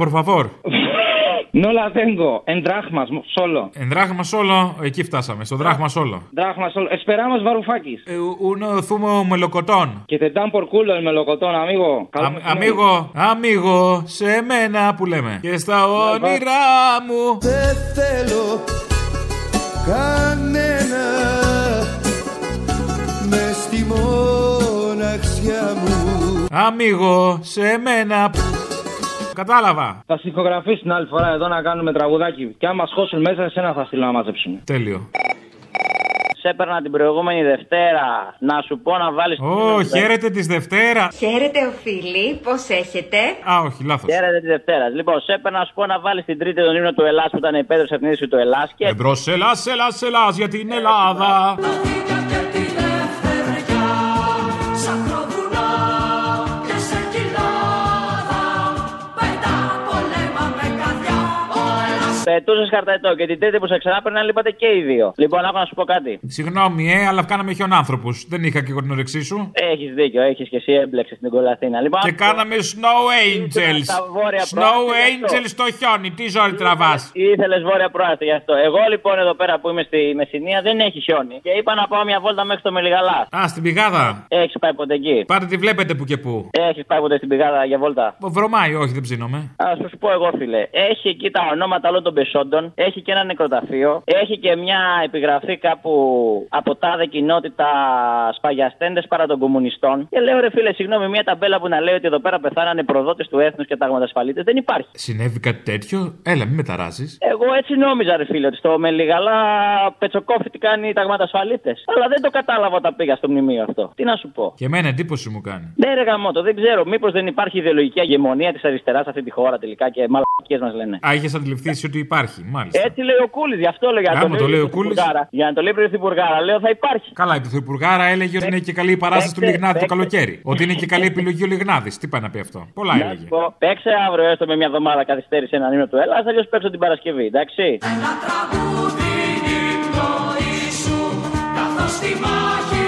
por favor. No la tengo, en solo. En solo, εκεί φτάσαμε, στο δράχμα solo. Δράχμα solo, esperamos βαρουφάκι. Ε, un zumo μελοκοτών. Και te dan por culo el μελοκοτών, amigo. Σε μένα που λέμε. Και στα όνειρά μου. Δεν μου. Αμίγο, σε μένα. Κατάλαβα. Θα συγχογραφεί την άλλη φορά εδώ να κάνουμε τραγουδάκι. Και άμα σχώσουν μέσα, εσένα θα στείλω να μαζέψουν. Τέλειο. Σε έπαιρνα την προηγούμενη Δευτέρα να σου πω να βάλεις. Ω, χαίρετε της Δευτέρα. Χαίρετε, οφείλει, πώς έχετε; Α, όχι, λάθος. Χαίρετε της Δευτέρας. Λοιπόν, σε έπαιρνα να σου πω να βάλεις την τρίτη τον ύμνο του Ελλάς που ήταν υπέρ τη εθνική του Ελλάς. Και... Εμπρό, Ελλάς, Ελλάς, Ελλάς για την Ελλάδα. Πετούσε χαρταετό και την τρίτη που σε ξανάπαιρναν λείπατε και οι δύο. Λοιπόν, άκου να σου πω κάτι. Συγγνώμη, ε, αλλά κάναμε χιονάνθρωπου. Δεν είχα και εγώ την όρεξή σου. Έχεις δίκιο, έχεις και εσύ έμπλεξες στην κολαθίνα. Λοιπόν, Και κάναμε Snow Angels. στα βόρεια Snow προάστια, γι' αυτό. Angels στο χιόνι. Τι ζόρι τραβάς; Ήθελες βόρεια προάστια γι' αυτό. Εγώ λοιπόν εδώ πέρα που είμαι στη Μεσσηνία δεν έχει χιόνι. Και είπα να πάω μια βόλτα μέχρι το Μελιγαλά. Α, στην πηγάδα. Έχεις πάει ποτέ εκεί; Πάτε τη βλέπετε που και που. Έχεις πάει ποτέ στην πηγάδα για βόλτα; Βρωμάει, όχι, δεν ψήνομαι. Α σου πω εγώ, φίλε. Έχει εκεί τα ονόματα όλων των πεσόντων. Έχει και ένα νεκροταφείο. Έχει και μια επιγραφή κάπου από τάδε κοινότητα σπαγιαστέντες παρά των κομμουνιστών. Και λέω, ρε φίλε, συγγνώμη, μια ταμπέλα που να λέει ότι εδώ πέρα πεθάνανε προδότες του έθνους και ταγματασφαλίτε. Δεν υπάρχει. Συνέβη κάτι τέτοιο; Έλα, μην μεταράζεις. Εγώ έτσι νόμιζα, ρε φίλε, ότι στο Μελιγαλά πετσοκόφι κάνει ταγματασφαλίτε. Αλλά δεν το κατάλαβα όταν πήγα στο μνημείο αυτό. Τι να σου πω. Και εμένα εντύπωση μου κάνει. Ναι, ρε γαμότο, δεν ξέρω. Μήπως δεν υπάρχει ιδεολογική αγεμονία της αριστεράς σε αυτή τη χώρα τελικά και μαλακίε μας λένε. Α, είχες αντιληφθεί εσύ ότι υπάρχει, μάλιστα. Έτσι λέει ο Κούλης, γι' αυτό λέγαμε. Για, να το λέει ο Κούλης. Για να το λέει Πρωθυπουργάρα, λέω θα υπάρχει. Καλά, η Πρωθυπουργάρα έλεγε ότι είναι και καλή η παράσταση του Λιγνάδη το καλοκαίρι. Ότι είναι και καλή επιλογή ο Λιγνάδη. Τι πάει να πει αυτό. Πολλά έλεγε. Παίξε αύριο έστω με μια εβδομάδα καθυστέρηση έναν ύμνο του Ελλάς, αλλιώς παίξω την Παρασκευή, εντάξει. Ένα τραγούδι είναι η πνοή σου, καθώς στη μάχη